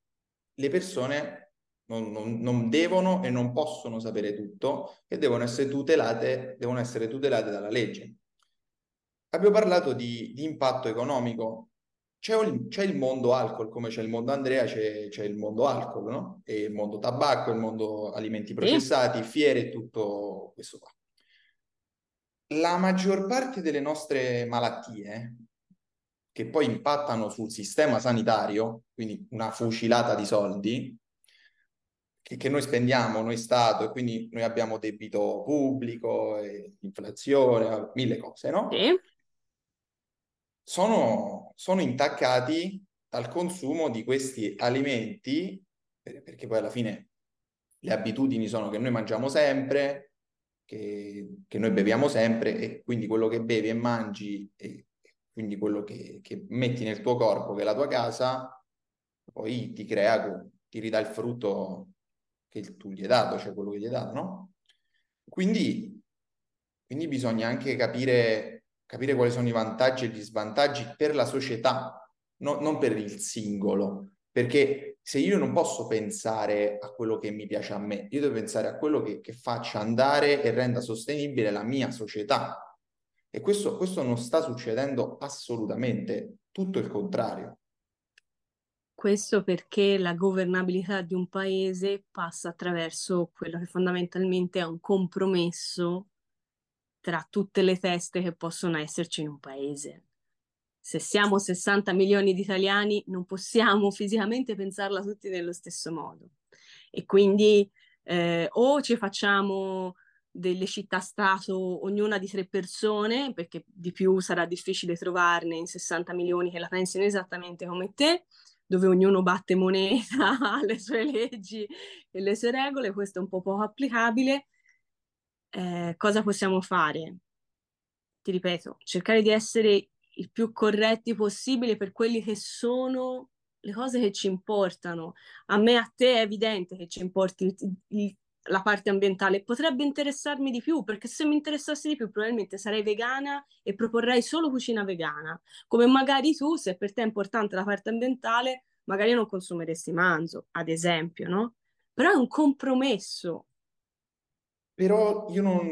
le persone non, non, non, devono e non possono sapere tutto e devono essere tutelate, devono essere tutelate dalla legge. Abbiamo parlato di, di impatto economico. C'è, un, c'è, il mondo alcol, come c'è il mondo Andrea, c'è, c'è, il mondo alcol, no? E il mondo tabacco, il mondo alimenti processati, sì. fiere e tutto questo qua. La maggior parte delle nostre malattie, che poi impattano sul sistema sanitario, quindi una fucilata di soldi, che, che noi spendiamo, noi Stato, e quindi noi abbiamo debito pubblico, inflazione, mille cose, no? Sì sono, sono intaccati dal consumo di questi alimenti, perché poi alla fine le abitudini sono che noi mangiamo sempre, che, che noi beviamo sempre e quindi quello che bevi e mangi e quindi quello che, che, metti nel tuo corpo, che è la tua casa, poi ti crea, ti ridà il frutto che tu gli hai dato, cioè quello che gli hai dato, no? Quindi, quindi bisogna anche capire capire quali sono i vantaggi e gli svantaggi per la società, no, non per il singolo, perché se io non posso pensare a quello che mi piace a me, io devo pensare a quello che, che faccia andare e renda sostenibile la mia società. E questo, questo non sta succedendo assolutamente, tutto il contrario. Questo perché la governabilità di un paese passa attraverso quello che fondamentalmente è un compromesso tra tutte le teste che possono esserci in un paese se siamo 60 milioni di italiani non possiamo (laughs) fisicamente pensarla tutti nello stesso modo. E quindi eh, o ci facciamo delle città-stato, ognuna di tre persone, perché di più sarà difficile trovarne in 60 milioni che la pensino esattamente come te, dove ognuno batte moneta, (laughs) le sue leggi e le sue regole, questo è un po' poco applicabile. Eh, cosa possiamo fare? Ti ripeto, cercare di essere il più corretti possibile per quelli che sono le cose che ci importano. A me, a te è evidente che ci importi il, il, la parte ambientale. Potrebbe interessarmi di più, perché se mi interessasse di più probabilmente sarei vegana e proporrei solo cucina vegana. Come magari tu, se per te è importante la parte ambientale, magari non consumeresti manzo, ad esempio, no? Però è un compromesso. Però io non,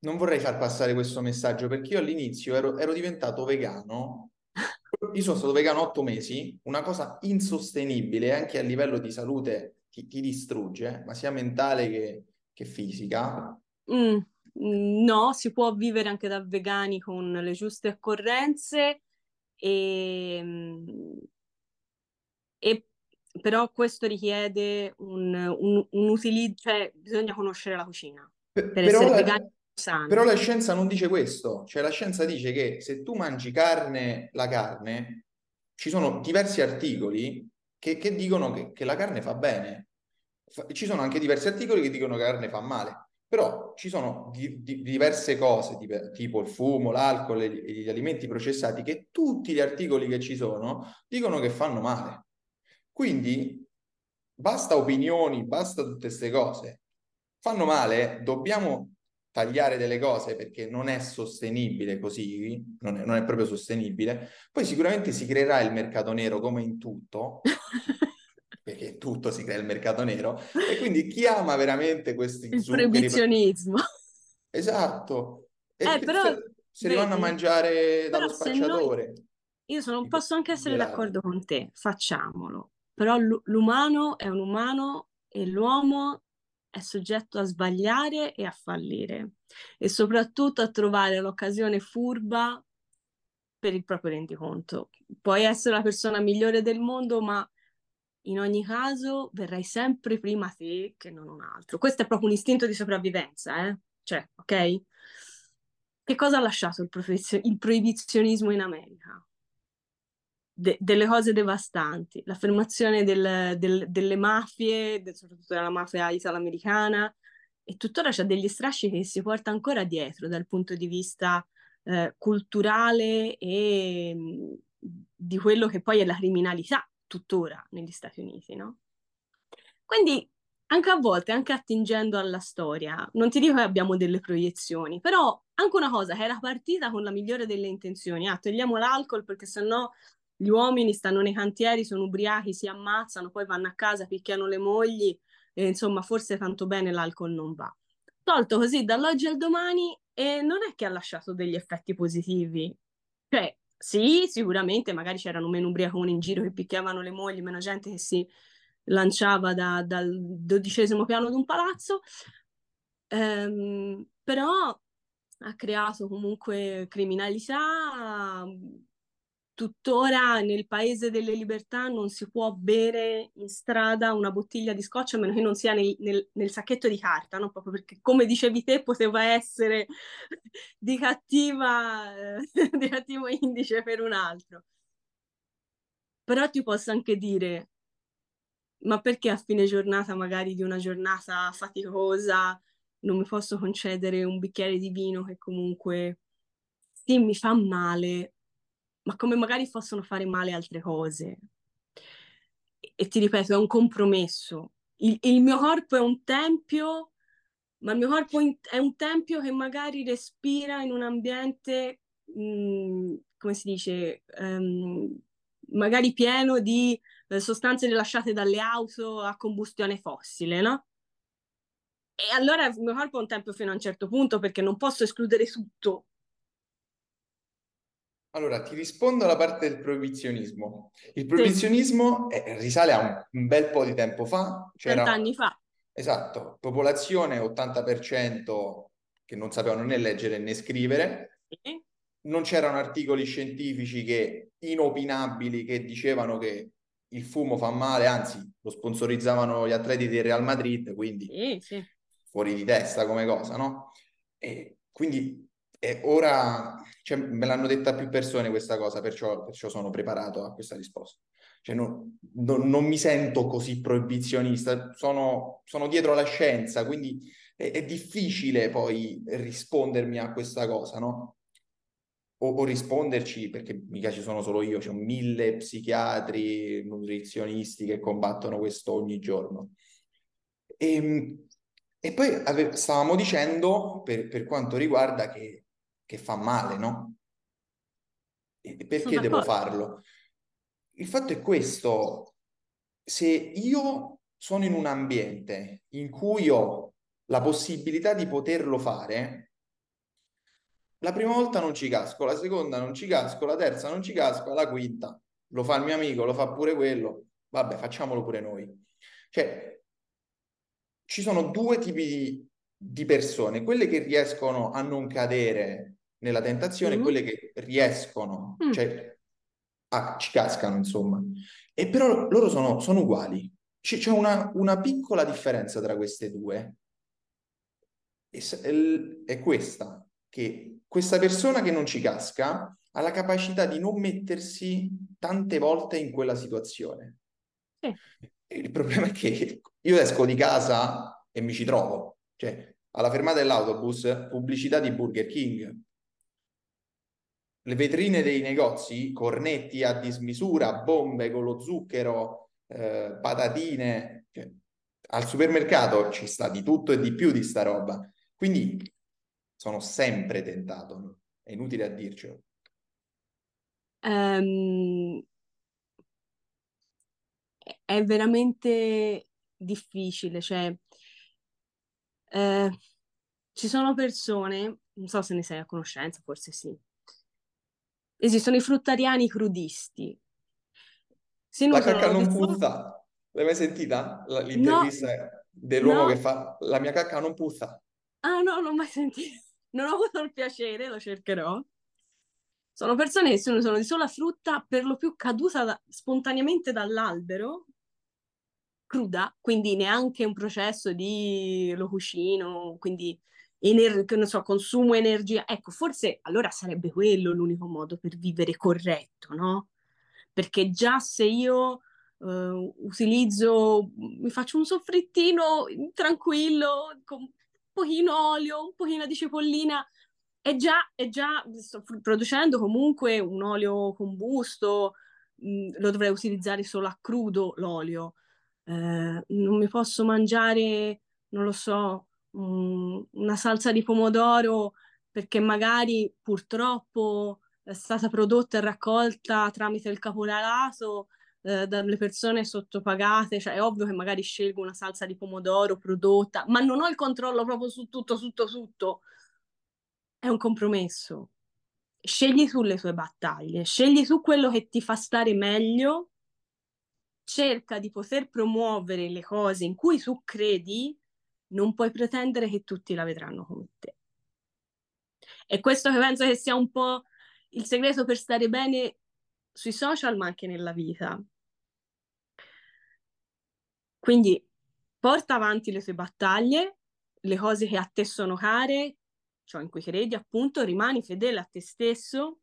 non vorrei far passare questo messaggio perché io all'inizio ero, ero diventato vegano. (laughs) Io sono stato vegano otto mesi, una cosa insostenibile anche a livello di salute ti, ti distrugge, ma sia mentale che, che fisica. Mm, mm no, si può vivere anche da vegani con le giuste occorrenze e, mm, e però questo richiede un, un, un utilizzo, cioè bisogna conoscere la cucina. Per, per essere vegani sano. Però la scienza non dice questo, cioè la scienza dice che se tu mangi carne, la carne, ci sono diversi articoli che, che dicono che, che, la carne fa bene. Ci sono anche diversi articoli che dicono che la carne fa male. Però ci sono di, di, diverse cose, tipo, tipo il fumo, l'alcol e gli alimenti processati, che tutti gli articoli che ci sono dicono che fanno male. Quindi basta opinioni, basta tutte queste cose. Fanno male, dobbiamo tagliare delle cose perché non è sostenibile così, non è, non è, proprio sostenibile, poi sicuramente si creerà il mercato nero come in tutto, (laughs) perché tutto si crea il mercato nero, e quindi chi ama veramente questi il zuccheri... proibizionismo. Esatto. E eh, però, se, se li vanno a mangiare dallo spacciatore. Noi... Io sono, posso anche essere d'accordo con te, facciamolo, però l'umano è un umano e l'uomo è soggetto a sbagliare e a fallire e soprattutto a trovare l'occasione furba per il proprio rendiconto. Puoi essere la persona migliore del mondo, ma in ogni caso verrai sempre prima te che non un altro. Questo è proprio un istinto di sopravvivenza, eh? Cioè, ok? Che cosa ha lasciato il, il proibizionismo in America? De- delle cose devastanti, l'affermazione del, del, delle mafie, de- soprattutto della mafia italo-americana, e tuttora c'è degli strasci che si porta ancora dietro dal punto di vista eh, culturale e mh, di quello che poi è la criminalità tuttora negli Stati Uniti, no? Quindi anche a volte, anche attingendo alla storia, non ti dico che abbiamo delle proiezioni, però anche una cosa che era partita con la migliore delle intenzioni, ah, togliamo l'alcol perché sennò gli uomini stanno nei cantieri, sono ubriachi, si ammazzano, poi vanno a casa, picchiano le mogli, e insomma forse tanto bene l'alcol non va. Tolto così dall'oggi al domani e non è che ha lasciato degli effetti positivi. Cioè, sì, sicuramente magari c'erano meno ubriaconi in giro che picchiavano le mogli, meno gente che si lanciava da, dal dodicesimo piano di un palazzo, ehm, però ha creato comunque criminalità, tuttora nel paese delle libertà non si può bere in strada una bottiglia di scotch a meno che non sia nel, nel, nel sacchetto di carta, no? proprio perché come dicevi te poteva essere (laughs) di, cattiva, eh, (laughs) di cattivo indice per un altro. Però ti posso anche dire, ma perché a fine giornata, magari di una giornata faticosa, non mi posso concedere un bicchiere di vino che comunque sì mi fa male, ma come magari possono fare male altre cose. E ti ripeto, è un compromesso. Il, il mio corpo è un tempio, ma il mio corpo è un tempio che magari respira in un ambiente, mh, come si dice, um, magari pieno di eh, sostanze rilasciate dalle auto a combustione fossile, no? E allora il mio corpo ha un tempo fino a un certo punto perché non posso escludere tutto. Allora, ti rispondo alla parte del proibizionismo. Il proibizionismo eh, risale a un, un, bel po' di tempo fa. C'era, anni fa. Esatto, popolazione 80% che non sapevano né leggere né scrivere. Sì. Non c'erano articoli scientifici che, inopinabili che dicevano che il fumo fa male, anzi lo sponsorizzavano gli atleti del Real Madrid, quindi sì, sì. fuori di testa come cosa, no? E quindi e ora cioè, me l'hanno detta più persone questa cosa, perciò, perciò sono preparato a questa risposta. Cioè, non, non, non, mi sento così proibizionista, sono, sono dietro la scienza, quindi è, è, difficile poi rispondermi a questa cosa, no? O, o, risponderci, perché mica ci sono solo io, c'è mille psichiatri, nutrizionisti che combattono questo ogni giorno. E, ehm, e poi ave, stavamo dicendo, per, per quanto riguarda che che fa male, no? E perché devo farlo? Il fatto è questo, se io sono in un ambiente in cui ho la possibilità di poterlo fare, la prima volta non ci casco, la seconda non ci casco, la terza non ci casco, la quinta lo fa il mio amico, lo fa pure quello, vabbè, facciamolo pure noi. Cioè, ci sono due tipi di, di persone, quelle che riescono a non cadere nella tentazione, mm-hmm. quelle che riescono, mm. cioè ah, ci cascano, insomma. E però loro sono, sono uguali. C- c'è una, una, piccola differenza tra queste due. E, è questa, che questa persona che non ci casca ha la capacità di non mettersi tante volte in quella situazione. Sì. Il problema è che io esco di casa e mi ci trovo. Cioè, alla fermata dell'autobus, pubblicità di Burger King, le vetrine dei negozi, cornetti a dismisura, bombe con lo zucchero, eh, patatine, cioè, al supermercato ci sta di tutto e di più di sta roba. Quindi sono sempre tentato, è inutile a dircelo. Um, è veramente difficile, cioè eh, ci sono persone, non so se ne sei a conoscenza, forse sì, Esistono i fruttariani crudisti. Si la cacca non persone... puzza. L'hai mai sentita? L'intervista no, dell'uomo no. che fa la mia cacca non puzza. Ah no, non ho mai sentito. Non ho avuto il piacere, lo cercherò. Sono persone che sono, sono di sola frutta, per lo più caduta da, spontaneamente dall'albero, cruda, quindi neanche un processo di lo cucino, quindi ener- non so, consumo energia. Ecco, forse allora sarebbe quello l'unico modo per vivere corretto, no? Perché già se io uh, utilizzo, mi faccio un soffrittino tranquillo, con un pochino olio, un pochino di cipollina, è già, è già sto producendo comunque un olio combusto, mm, lo dovrei utilizzare solo a crudo l'olio. Eh, non mi posso mangiare, non lo so, una salsa di pomodoro perché magari purtroppo è stata prodotta e raccolta tramite il caporalato eh, dalle persone sottopagate, cioè è ovvio che magari scelgo una salsa di pomodoro prodotta, ma non ho il controllo proprio su tutto, tutto, tutto. È un compromesso. Scegli tu le tue battaglie, scegli tu quello che ti fa stare meglio, cerca di poter promuovere le cose in cui tu credi non puoi pretendere che tutti la vedranno come te. E questo che penso che sia un po' il segreto per stare bene sui social, ma anche nella vita. Quindi porta avanti le tue battaglie, le cose che a te sono care, ciò in cui credi, appunto, rimani fedele a te stesso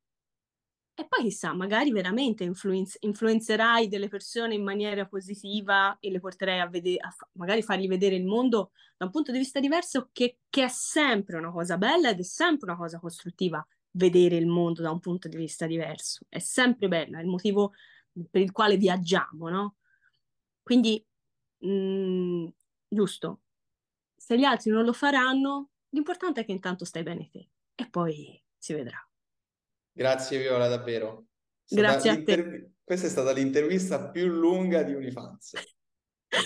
e poi chissà, magari veramente influenz- influenzerai delle persone in maniera positiva e le porterai a vedere, a fa- magari fargli vedere il mondo da un punto di vista diverso, che, che, è sempre una cosa bella ed è sempre una cosa costruttiva vedere il mondo da un punto di vista diverso. È sempre bella, è il motivo per il quale viaggiamo, no? Quindi, mh, mm, giusto, se gli altri non lo faranno, l'importante è che intanto stai bene te e poi si vedrà. Grazie Viola, davvero. Grazie a te. Questa è stata l'intervista più lunga di Unifans.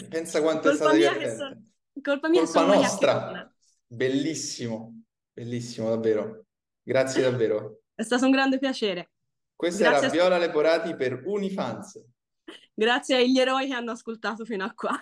Pensa quanto è stata divertente. So... Colpa mia Colpa nostra. Bellissimo, bellissimo davvero. Grazie (laughs) davvero. È stato un grande piacere. Questa Grazie era Viola Leporati per Unifans. Grazie agli eroi che hanno ascoltato fino a qua.